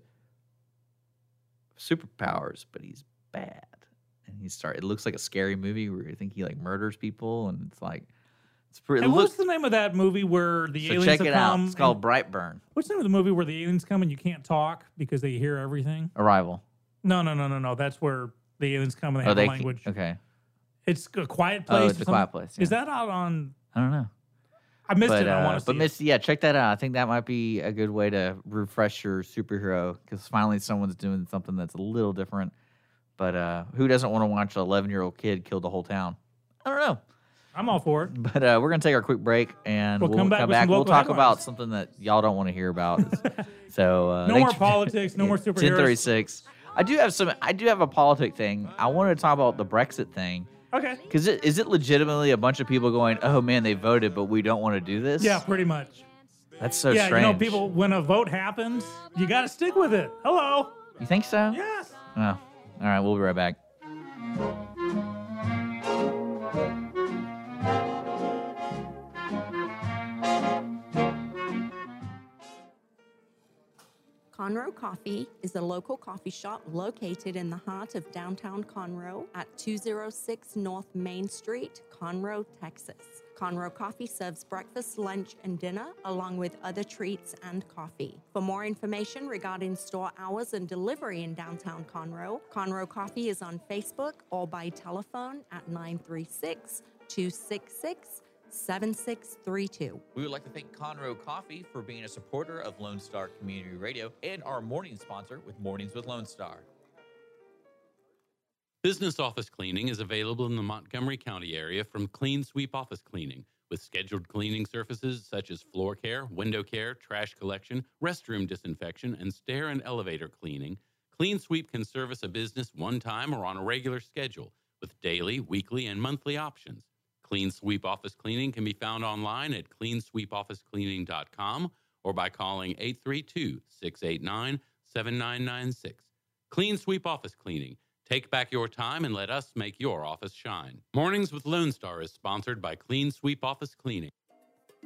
superpowers, but he's bad. And he start. It looks like a scary movie where you think he like murders people, and it's like it's pretty. and it what's the name of that movie where the so aliens check it out. come? It's called Brightburn. what's the name of the movie where the aliens come and you can't talk because they hear everything? Arrival. No, no, no, no, no. That's where the aliens come and they Oh, have they language. Okay. It's a quiet oh, place. Oh, it's a Quiet? Place, Is that out on? I don't know. I missed but, it. I uh, want to But see. Miss, yeah, check that out. I think that might be a good way to refresh your superhero because finally someone's doing something that's a little different. But uh, who doesn't want to watch an 11 year old kid kill the whole town? I don't know. I'm all for it. But uh, we're gonna take our quick break and We'll we'll, come back with some We'll talk headlines. about something that y'all don't want to hear about. so uh, No more politics, no more superheroes. 1036. I do have some. I do have a politic thing. I wanted to talk about the Brexit thing. Okay. Because is it legitimately a bunch of people going, "Oh man, they voted, but we don't want to do this"? Yeah, pretty much. That's so yeah, strange. you know, people when a vote happens, you got to stick with it. Hello. You think so? Yes. Oh, all right. We'll be right back. Conroe Coffee is a local coffee shop located in the heart of downtown Conroe at 206 North Main Street, Conroe, Texas. Conroe Coffee serves breakfast, lunch, and dinner, along with other treats and coffee. For more information regarding store hours and delivery in downtown Conroe, Conroe Coffee is on Facebook or by telephone at 936 266 7632. We would like to thank Conroe Coffee for being a supporter of Lone Star Community Radio and our morning sponsor with Mornings with Lone Star. Business office cleaning is available in the Montgomery County area from Clean Sweep Office Cleaning with scheduled cleaning services such as floor care, window care, trash collection, restroom disinfection, and stair and elevator cleaning. Clean Sweep can service a business one time or on a regular schedule with daily, weekly, and monthly options. Clean Sweep Office Cleaning can be found online at cleansweepofficecleaning.com or by calling 832 689 7996. Clean Sweep Office Cleaning. Take back your time and let us make your office shine. Mornings with Lone Star is sponsored by Clean Sweep Office Cleaning.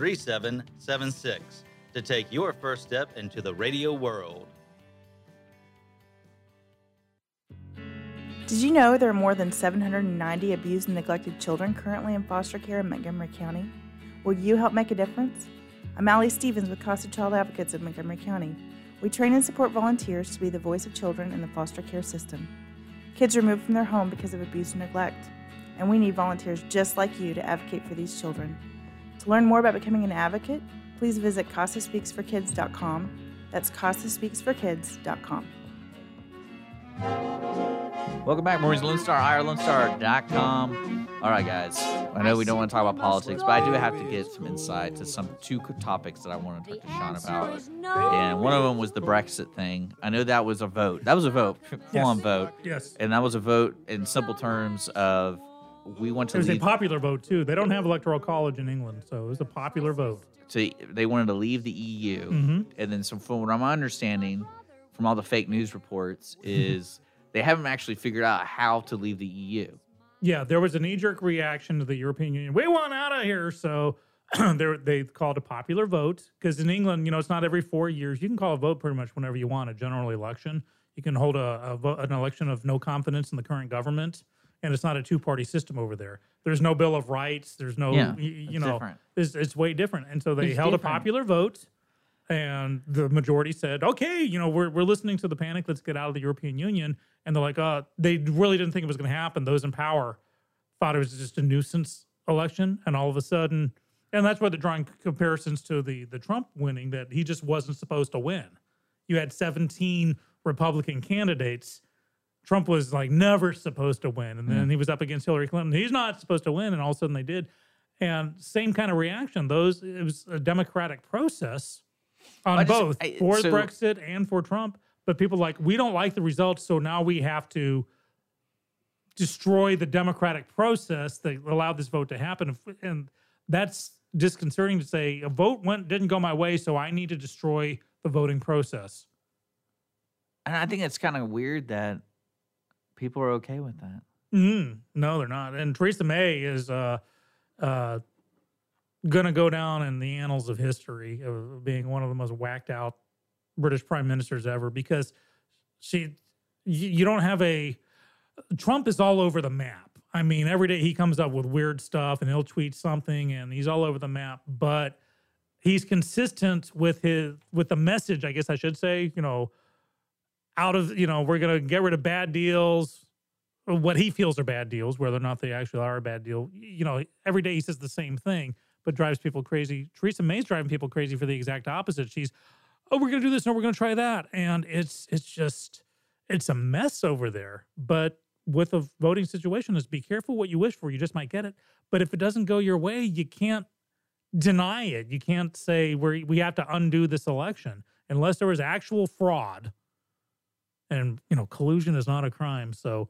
3776 to take your first step into the radio world. Did you know there are more than 790 abused and neglected children currently in foster care in Montgomery County? Will you help make a difference? I'm Allie Stevens with Casa Child Advocates of Montgomery County. We train and support volunteers to be the voice of children in the foster care system. Kids removed from their home because of abuse and neglect, and we need volunteers just like you to advocate for these children. To learn more about becoming an advocate, please visit CasaSpeaksForKids.com. That's CasaSpeaksForKids.com. Welcome back, Maurice Lone Star, irlonestar.com. All right, guys. I know we don't want to talk about politics, but I do have to get some insight to some two topics that I want to talk to Sean about. And one of them was the Brexit thing. I know that was a vote. That was a vote, full on Yes. vote. Yes. And that was a vote in simple terms of we want It to was a popular vote too. They don't have electoral college in England, so it was a popular vote. So they wanted to leave the EU, Mhm. and then some from what I'm understanding from all the fake news reports is they haven't actually figured out how to leave the EU. Yeah, there was a knee-jerk reaction to the European Union. We want out of here, so they they called a popular vote because in England, you know, it's not every four years. You can call a vote pretty much whenever you want. A general election, you can hold a, a vote, an election of no confidence in the current government, and it's not a two-party system over there. There's no Bill of Rights. There's no, Yeah, y- you, know, different. it's, it's way different. And so they It's held different. a popular vote, and the majority said, "Okay, you know, we're we're listening to the panic. Let's get out of the European Union." And they're like, "Uh, they really didn't think it was going to happen. Those in power thought it was just a nuisance election, and all of a sudden, and that's why they're drawing comparisons to the the Trump winning that he just wasn't supposed to win. You had 17 Republican candidates." Trump was like never supposed to win. And then Mm. he was up against Hillary Clinton. He's not supposed to win. And all of a sudden they did. And same kind of reaction. Those it was a democratic process on I just- both I- for so- Brexit and for Trump. But people like we don't like the results, so now we have to destroy the democratic process that allowed this vote to happen. And that's disconcerting to say a vote went didn't go my way, so I need to destroy the voting process. And I think it's kind of weird that people are okay with that. Mm, no, they're not. And Theresa May is uh, uh, going to go down in the annals of history of being one of the most whacked out British prime ministers ever because she, you, you don't have a, Trump is all over the map. I mean, every day he comes up with weird stuff and he'll tweet something and he's all over the map, but he's consistent with his, with the message, I guess I should say, you know, out of, you know, we're to get rid of bad deals, what he feels are bad deals, whether or not they actually are a bad deal. You know, every day he says the same thing, but drives people crazy. Theresa May's driving people crazy for the exact opposite. She's, oh, we're gonna do this and we're gonna try that, and it's it's just it's a mess over there. But with a voting situation, is be careful what you wish for. You just might get it. But if it doesn't go your way, you can't deny it. You can't say we we have to undo this election unless there was actual fraud. And you know, collusion is not a crime. So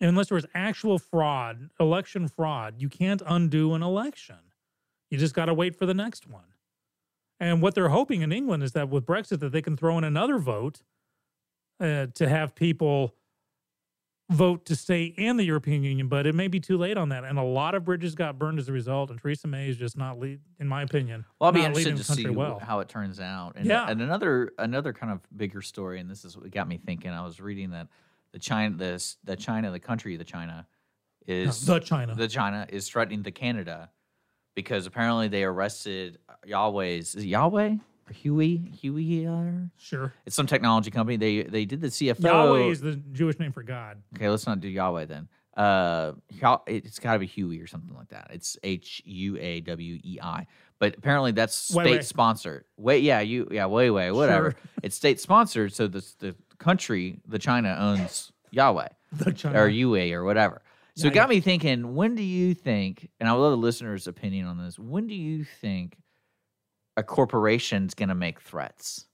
unless there was actual fraud, election fraud, you can't undo an election. You just got to wait for the next one. And what they're hoping in England is that with Brexit, that they can throw in another vote uh, to have people vote to stay in the European Union, but it may be too late on that. And a lot of bridges got burned as a result. And Theresa May is just not lead, in my opinion. Well, I'll be interested to see well. how it turns out. And, Yeah. and another another kind of bigger story, and this is what got me thinking. I was reading that the China, the the China, the country, the China, is the China. the China is threatening the Canada because apparently they arrested Yahweh's is it Yahweh Huey Huey. Uh, Sure. it's some technology company. They they did the CFO. Yahweh is the Jewish name for God. Okay, let's not do Yahweh then. Uh, it's got to be Huey or something like that. It's H U A W E I. But apparently that's state sponsored. Wait, yeah, you, yeah, way, way, whatever. Sure. It's state sponsored, so the the country, the China owns Yahweh The China. or UA or whatever. So it Yeah, got me thinking. When do you think? And I would love the listeners' opinion on this. When do you think a corporation's going to make threats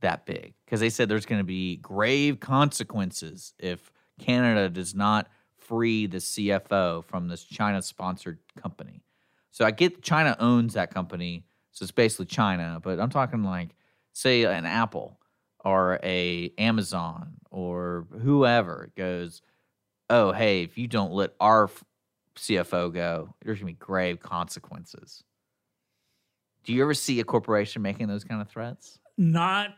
that big? Because they said there's going to be grave consequences if Canada does not free the CFO from this China-sponsored company. So I get China owns that company, so it's basically China. But I'm talking like, say, an Apple or a Amazon or whoever goes, oh, hey, if you don't let our CFO go, there's gonna be grave consequences. Do you ever see a corporation making those kind of threats? Not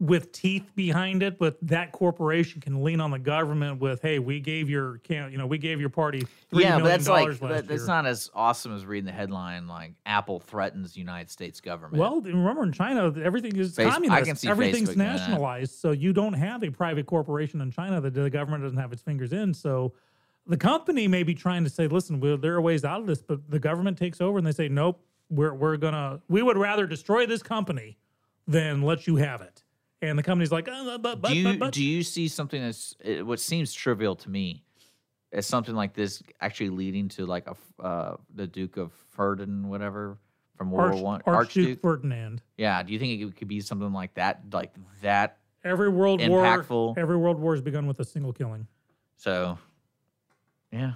with teeth behind it, but that corporation can lean on the government with, "Hey, we gave your can you know we gave your party three yeah, but that's like dollars last that, that's year." not as awesome as reading the headline like Apple threatens United States government. Well, remember in China, everything is Face- I communist. can see Everything's Facebook nationalized, so you don't have a private corporation in China that the government doesn't have its fingers in. So the company may be trying to say, "Listen, well, there are ways out of this," but the government takes over and they say, "Nope, we're we're gonna we would rather destroy this company than let you have it." And the company's like, oh, but, but, do you but, but. do you see something that's what seems trivial to me as something like this actually leading to like a uh, the Duke of Ferdinand, whatever from World Arch- War One, Archduke Ferdinand. Yeah, do you think it could be something like that, like that? Every world impactful. war, every world war has begun with a single killing. So, yeah.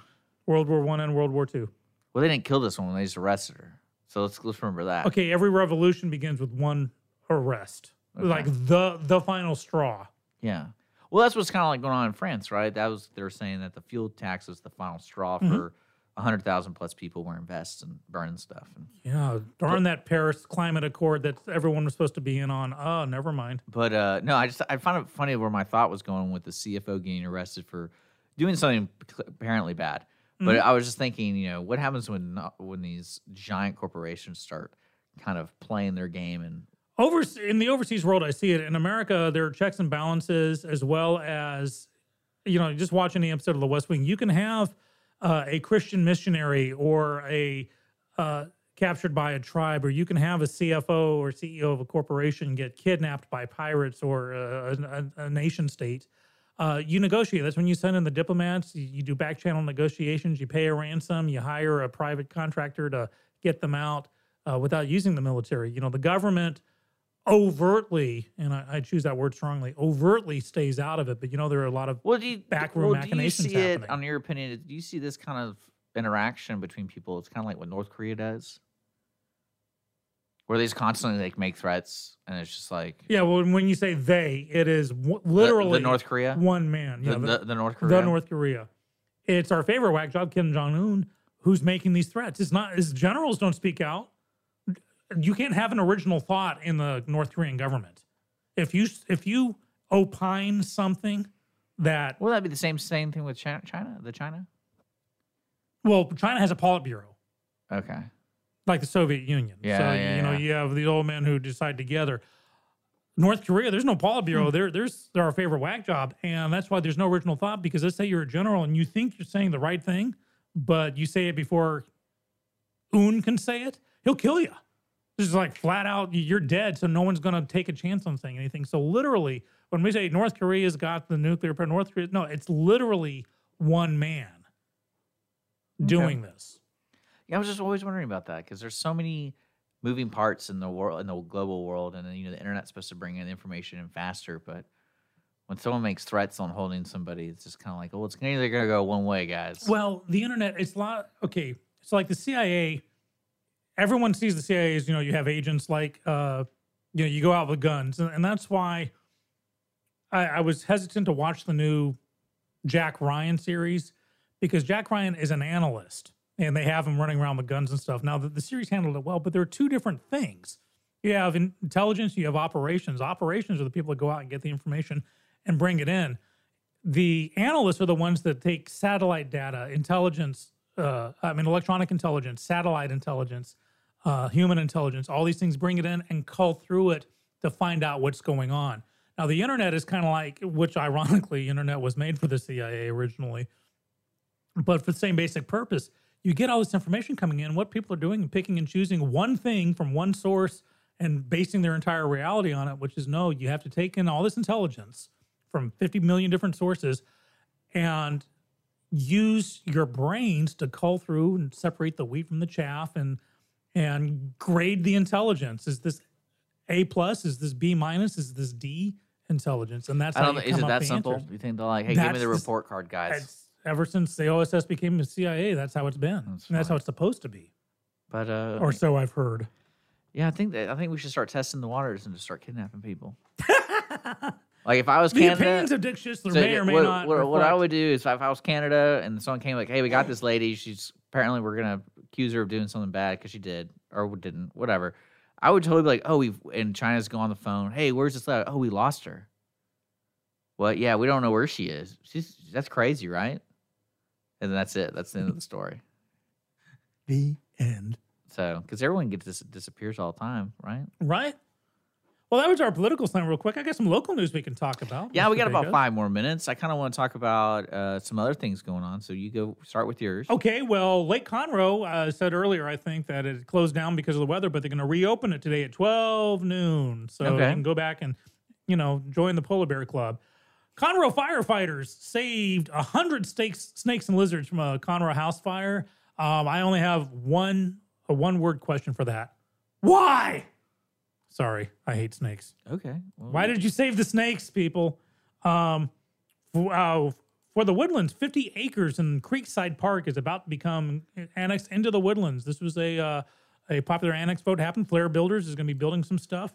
World War One and World War Two. Well, they didn't kill this one; they just arrested her. So let's let's remember that. Okay, every revolution begins with one arrest, Okay. like the the final straw. Yeah. Well, that's what's kind of like going on in France, right? That was they're saying that the fuel tax was the final straw Mhm. for a hundred thousand plus people wearing vests and burning stuff. And Yeah, darn that Paris Climate Accord that everyone was supposed to be in on. Oh, never mind. But uh, no, I just I find it funny where my thought was going with the CFO getting arrested for doing something apparently bad. But Mhm. I was just thinking, you know, what happens when when these giant corporations start kind of playing their game and Over in the overseas world, I see it. In America, there are checks and balances as well as, you know, just watching the episode of The West Wing. You can have uh, a Christian missionary or a uh, captured by a tribe, or you can have a CFO or CEO of a corporation get kidnapped by pirates or uh, a, a, a nation state. Uh, you negotiate. That's when you send in the diplomats. You, you do back channel negotiations. You pay a ransom. You hire a private contractor to get them out uh, without using the military. You know, the government overtly, and I, I choose that word strongly, overtly stays out of it. But you know, there are a lot of well, do you, backroom well, do you machinations see happening. it, on your opinion, do you see this kind of interaction between people? It's kind of like what North Korea does, where they just constantly like make threats, and it's just like Yeah, well, when you say they, it is w- literally the North Korea? one man. The- Yeah, the- the North Korea. The North Korea. It's our favorite whack job, Kim Jong Un, who's making these threats. It's not. His generals don't speak out. You can't have an original thought in the North Korean government. If you if you opine something that will that be the same same thing with China? China, the China. well, China has a Politburo. Okay. Like the Soviet Union. Yeah, so yeah, you know yeah. you have these old men who decide together. North Korea, there's no Politburo. Hmm. There, there's they're our favorite whack job, and that's why there's no original thought. Because let's say you're a general and you think you're saying the right thing, but you say it before Un can say it, he'll kill you. This is like flat out, you're dead. So no one's going to take a chance on saying anything. So literally, when we say North Korea's got the nuclear power, North Korea, no, it's literally one man doing this. Yeah, I was just always wondering about that because there's so many moving parts in the world, in the global world, and then you know the internet's supposed to bring in information in faster, but when someone makes threats on holding somebody, it's just kind of like, oh, it's either gonna go one way, guys. Well, the internet, it's lot. Okay. So, like the CIA, everyone sees the CIA as, you know, you have agents like, uh, you know, you go out with guns. And, and that's why I, I was hesitant to watch the new Jack Ryan series because Jack Ryan is an analyst and they have him running around with guns and stuff. Now, the, the series handled it well, but there are two different things. You have intelligence, you have operations. Operations are the people that go out and get the information and bring it in. The analysts are the ones that take satellite data, intelligence, uh, I mean, electronic intelligence, satellite intelligence, uh, human intelligence, all these things, bring it in and cull through it to find out what's going on. Now, the internet is kind of like, which ironically, internet was made for the CIA originally, but for the same basic purpose. You get all this information coming in, what people are doing, and picking and choosing one thing from one source and basing their entire reality on it, which is no, you have to take in all this intelligence from 50 million different sources and use your brains to cull through and separate the wheat from the chaff and and grade the intelligence. Is this A plus? Is this B minus? Is this D intelligence? And that's I don't know. Is it that simple? answers. You think they're like, hey, give me the- report card, guys? Ever since the OSS became the CIA, that's how it's been. and that's how it's supposed to be. But uh, Or so I've heard. Yeah, I think that I think we should start testing the waters and just start kidnapping people. like if I was The Canada, opinions of Dick Schisler so may or may what, not What, what I would do is if I was Canada and someone came like, "Hey, we got this lady. She's apparently we're gonna accuse her of doing something bad because she did or didn't, whatever." I would totally be like, "Oh, we've and China's go on the phone. Hey, where's this lady? Oh, we lost her. Well, yeah, we don't know where she is. She's that's crazy, right? And then that's it. That's the end of the story. The end. So, because everyone gets dis- disappears all the time, right? Right? Well, that was our political slant real quick. I got some local news we can talk about. Yeah, we Mr. got about Vegas. five more minutes. I kind of want to talk about uh, some other things going on. So you go start with yours. Okay, well, Lake Conroe uh, said earlier, I think, that it closed down because of the weather, but they're going to reopen it today at 12 noon. So Okay. you can go back and, you know, join the Polar Bear Club. Conroe firefighters saved 100 snakes, snakes and lizards from a Conroe house fire. Um, I only have one a one word question for that. Why? Sorry, I hate snakes. Okay. well, Why did you save the snakes, people? Um, for, uh, for the woodlands, 50 acres in Creekside Park is about to become annexed into the woodlands. This was a uh, a popular annex vote happened. Flair Builders is going to be building some stuff.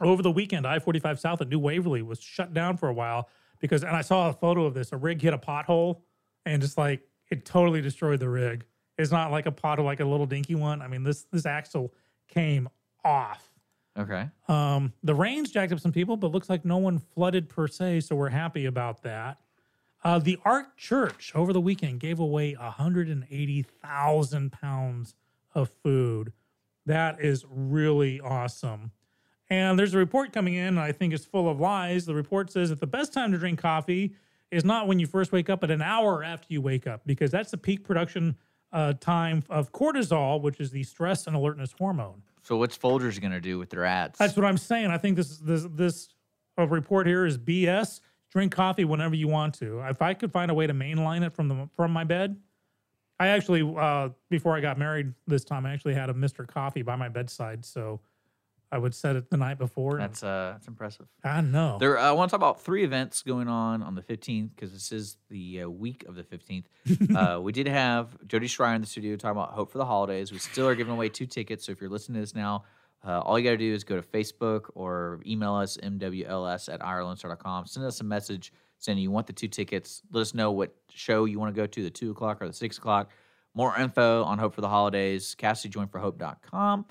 Over the weekend, I 45 South at New Waverly was shut down for a while because, and I saw a photo of this. A rig hit a pothole and just like it totally destroyed the rig. It's not like a pothole, like a little dinky one. I mean, this this axle came off. Okay. Um, the rains jacked up some people, but looks like no one flooded per se, so we're happy about that. Uh, the Ark Church over the weekend gave away 180,000 pounds of food. That is really awesome. And there's a report coming in, I think it's full of lies. The report says that the best time to drink coffee is not when you first wake up, but an hour after you wake up, because that's the peak production uh, time of cortisol, which is the stress and alertness hormone. So what's Folgers going to do with their ads? That's what I'm saying. I think this this this uh, report here is BS. Drink coffee whenever you want to. If I could find a way to mainline it from the from my bed, I actually uh, before I got married this time, I actually had a Mister Coffee by my bedside, so I would set it the night before. That's uh, that's impressive. I know. There, I want to talk about three events going on on the 15th because this is the uh, week of the 15th. uh, we did have Jody Schreier in the studio talking about Hope for the Holidays. We still are giving away two tickets. So if you're listening to this now, uh, all you got to do is go to Facebook or email us, MWLS at irlonestar.com. Send us a message saying you want the two tickets. Let us know what show you want to go to, the 2 o'clock or the 6 o'clock. More info on Hope for the Holidays, CassidyJoinForHope.com.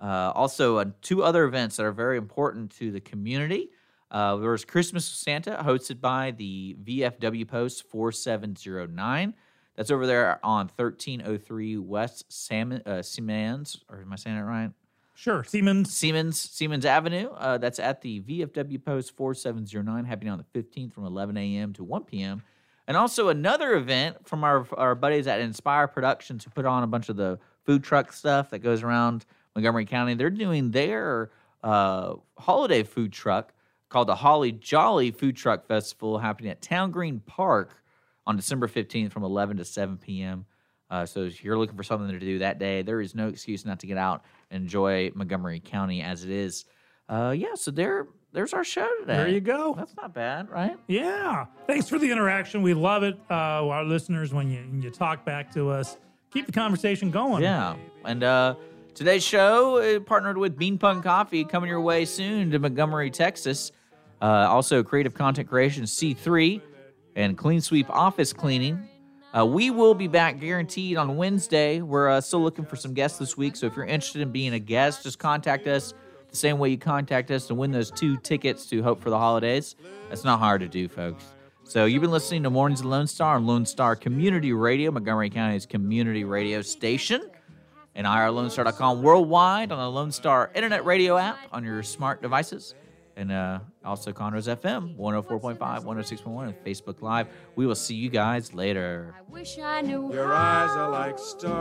Uh, also, uh, two other events that are very important to the community. Uh, there was Christmas with Santa, hosted by the VFW Post 4709. That's over there on 1303 West Salmon, uh, Siemens, or am I saying it right? Sure, Siemens. Siemens Siemens Avenue. Uh, that's at the VFW Post 4709, happening on the 15th from 11 a.m. to 1 p.m. And also another event from our our buddies at Inspire Productions who put on a bunch of the food truck stuff that goes around Montgomery County. They're doing their uh, holiday food truck called the Holly Jolly Food Truck Festival happening at Town Green Park on December 15th from 11 to 7 p.m. Uh, so if you're looking for something to do that day, there is no excuse not to get out and enjoy Montgomery County as it is. Uh, yeah, so there, there's our show today. There you go. That's not bad, right? Yeah. Thanks for the interaction. We love it, uh, our listeners, when you when you talk back to us. Keep the conversation going. Yeah. And uh, today's show uh, partnered with Bean Punk Coffee coming your way soon to Montgomery, Texas. Uh, also, Creative Content Creation C3 and Clean Sweep Office Cleaning. Uh, we will be back guaranteed on Wednesday. We're uh, still looking for some guests this week. So if you're interested in being a guest, just contact us the same way you contact us to win those two tickets to Hope for the Holidays. That's not hard to do, folks. So you've been listening to Mornings of Lone Star on Lone Star Community Radio, Montgomery County's community radio station, and IRLoneStar.com worldwide on the Lone Star Internet Radio app on your smart devices, and uh, also Conroe's FM 104.5, 106.1, and Facebook Live. We will see you guys later. Wish I knew Your eyes are like stars.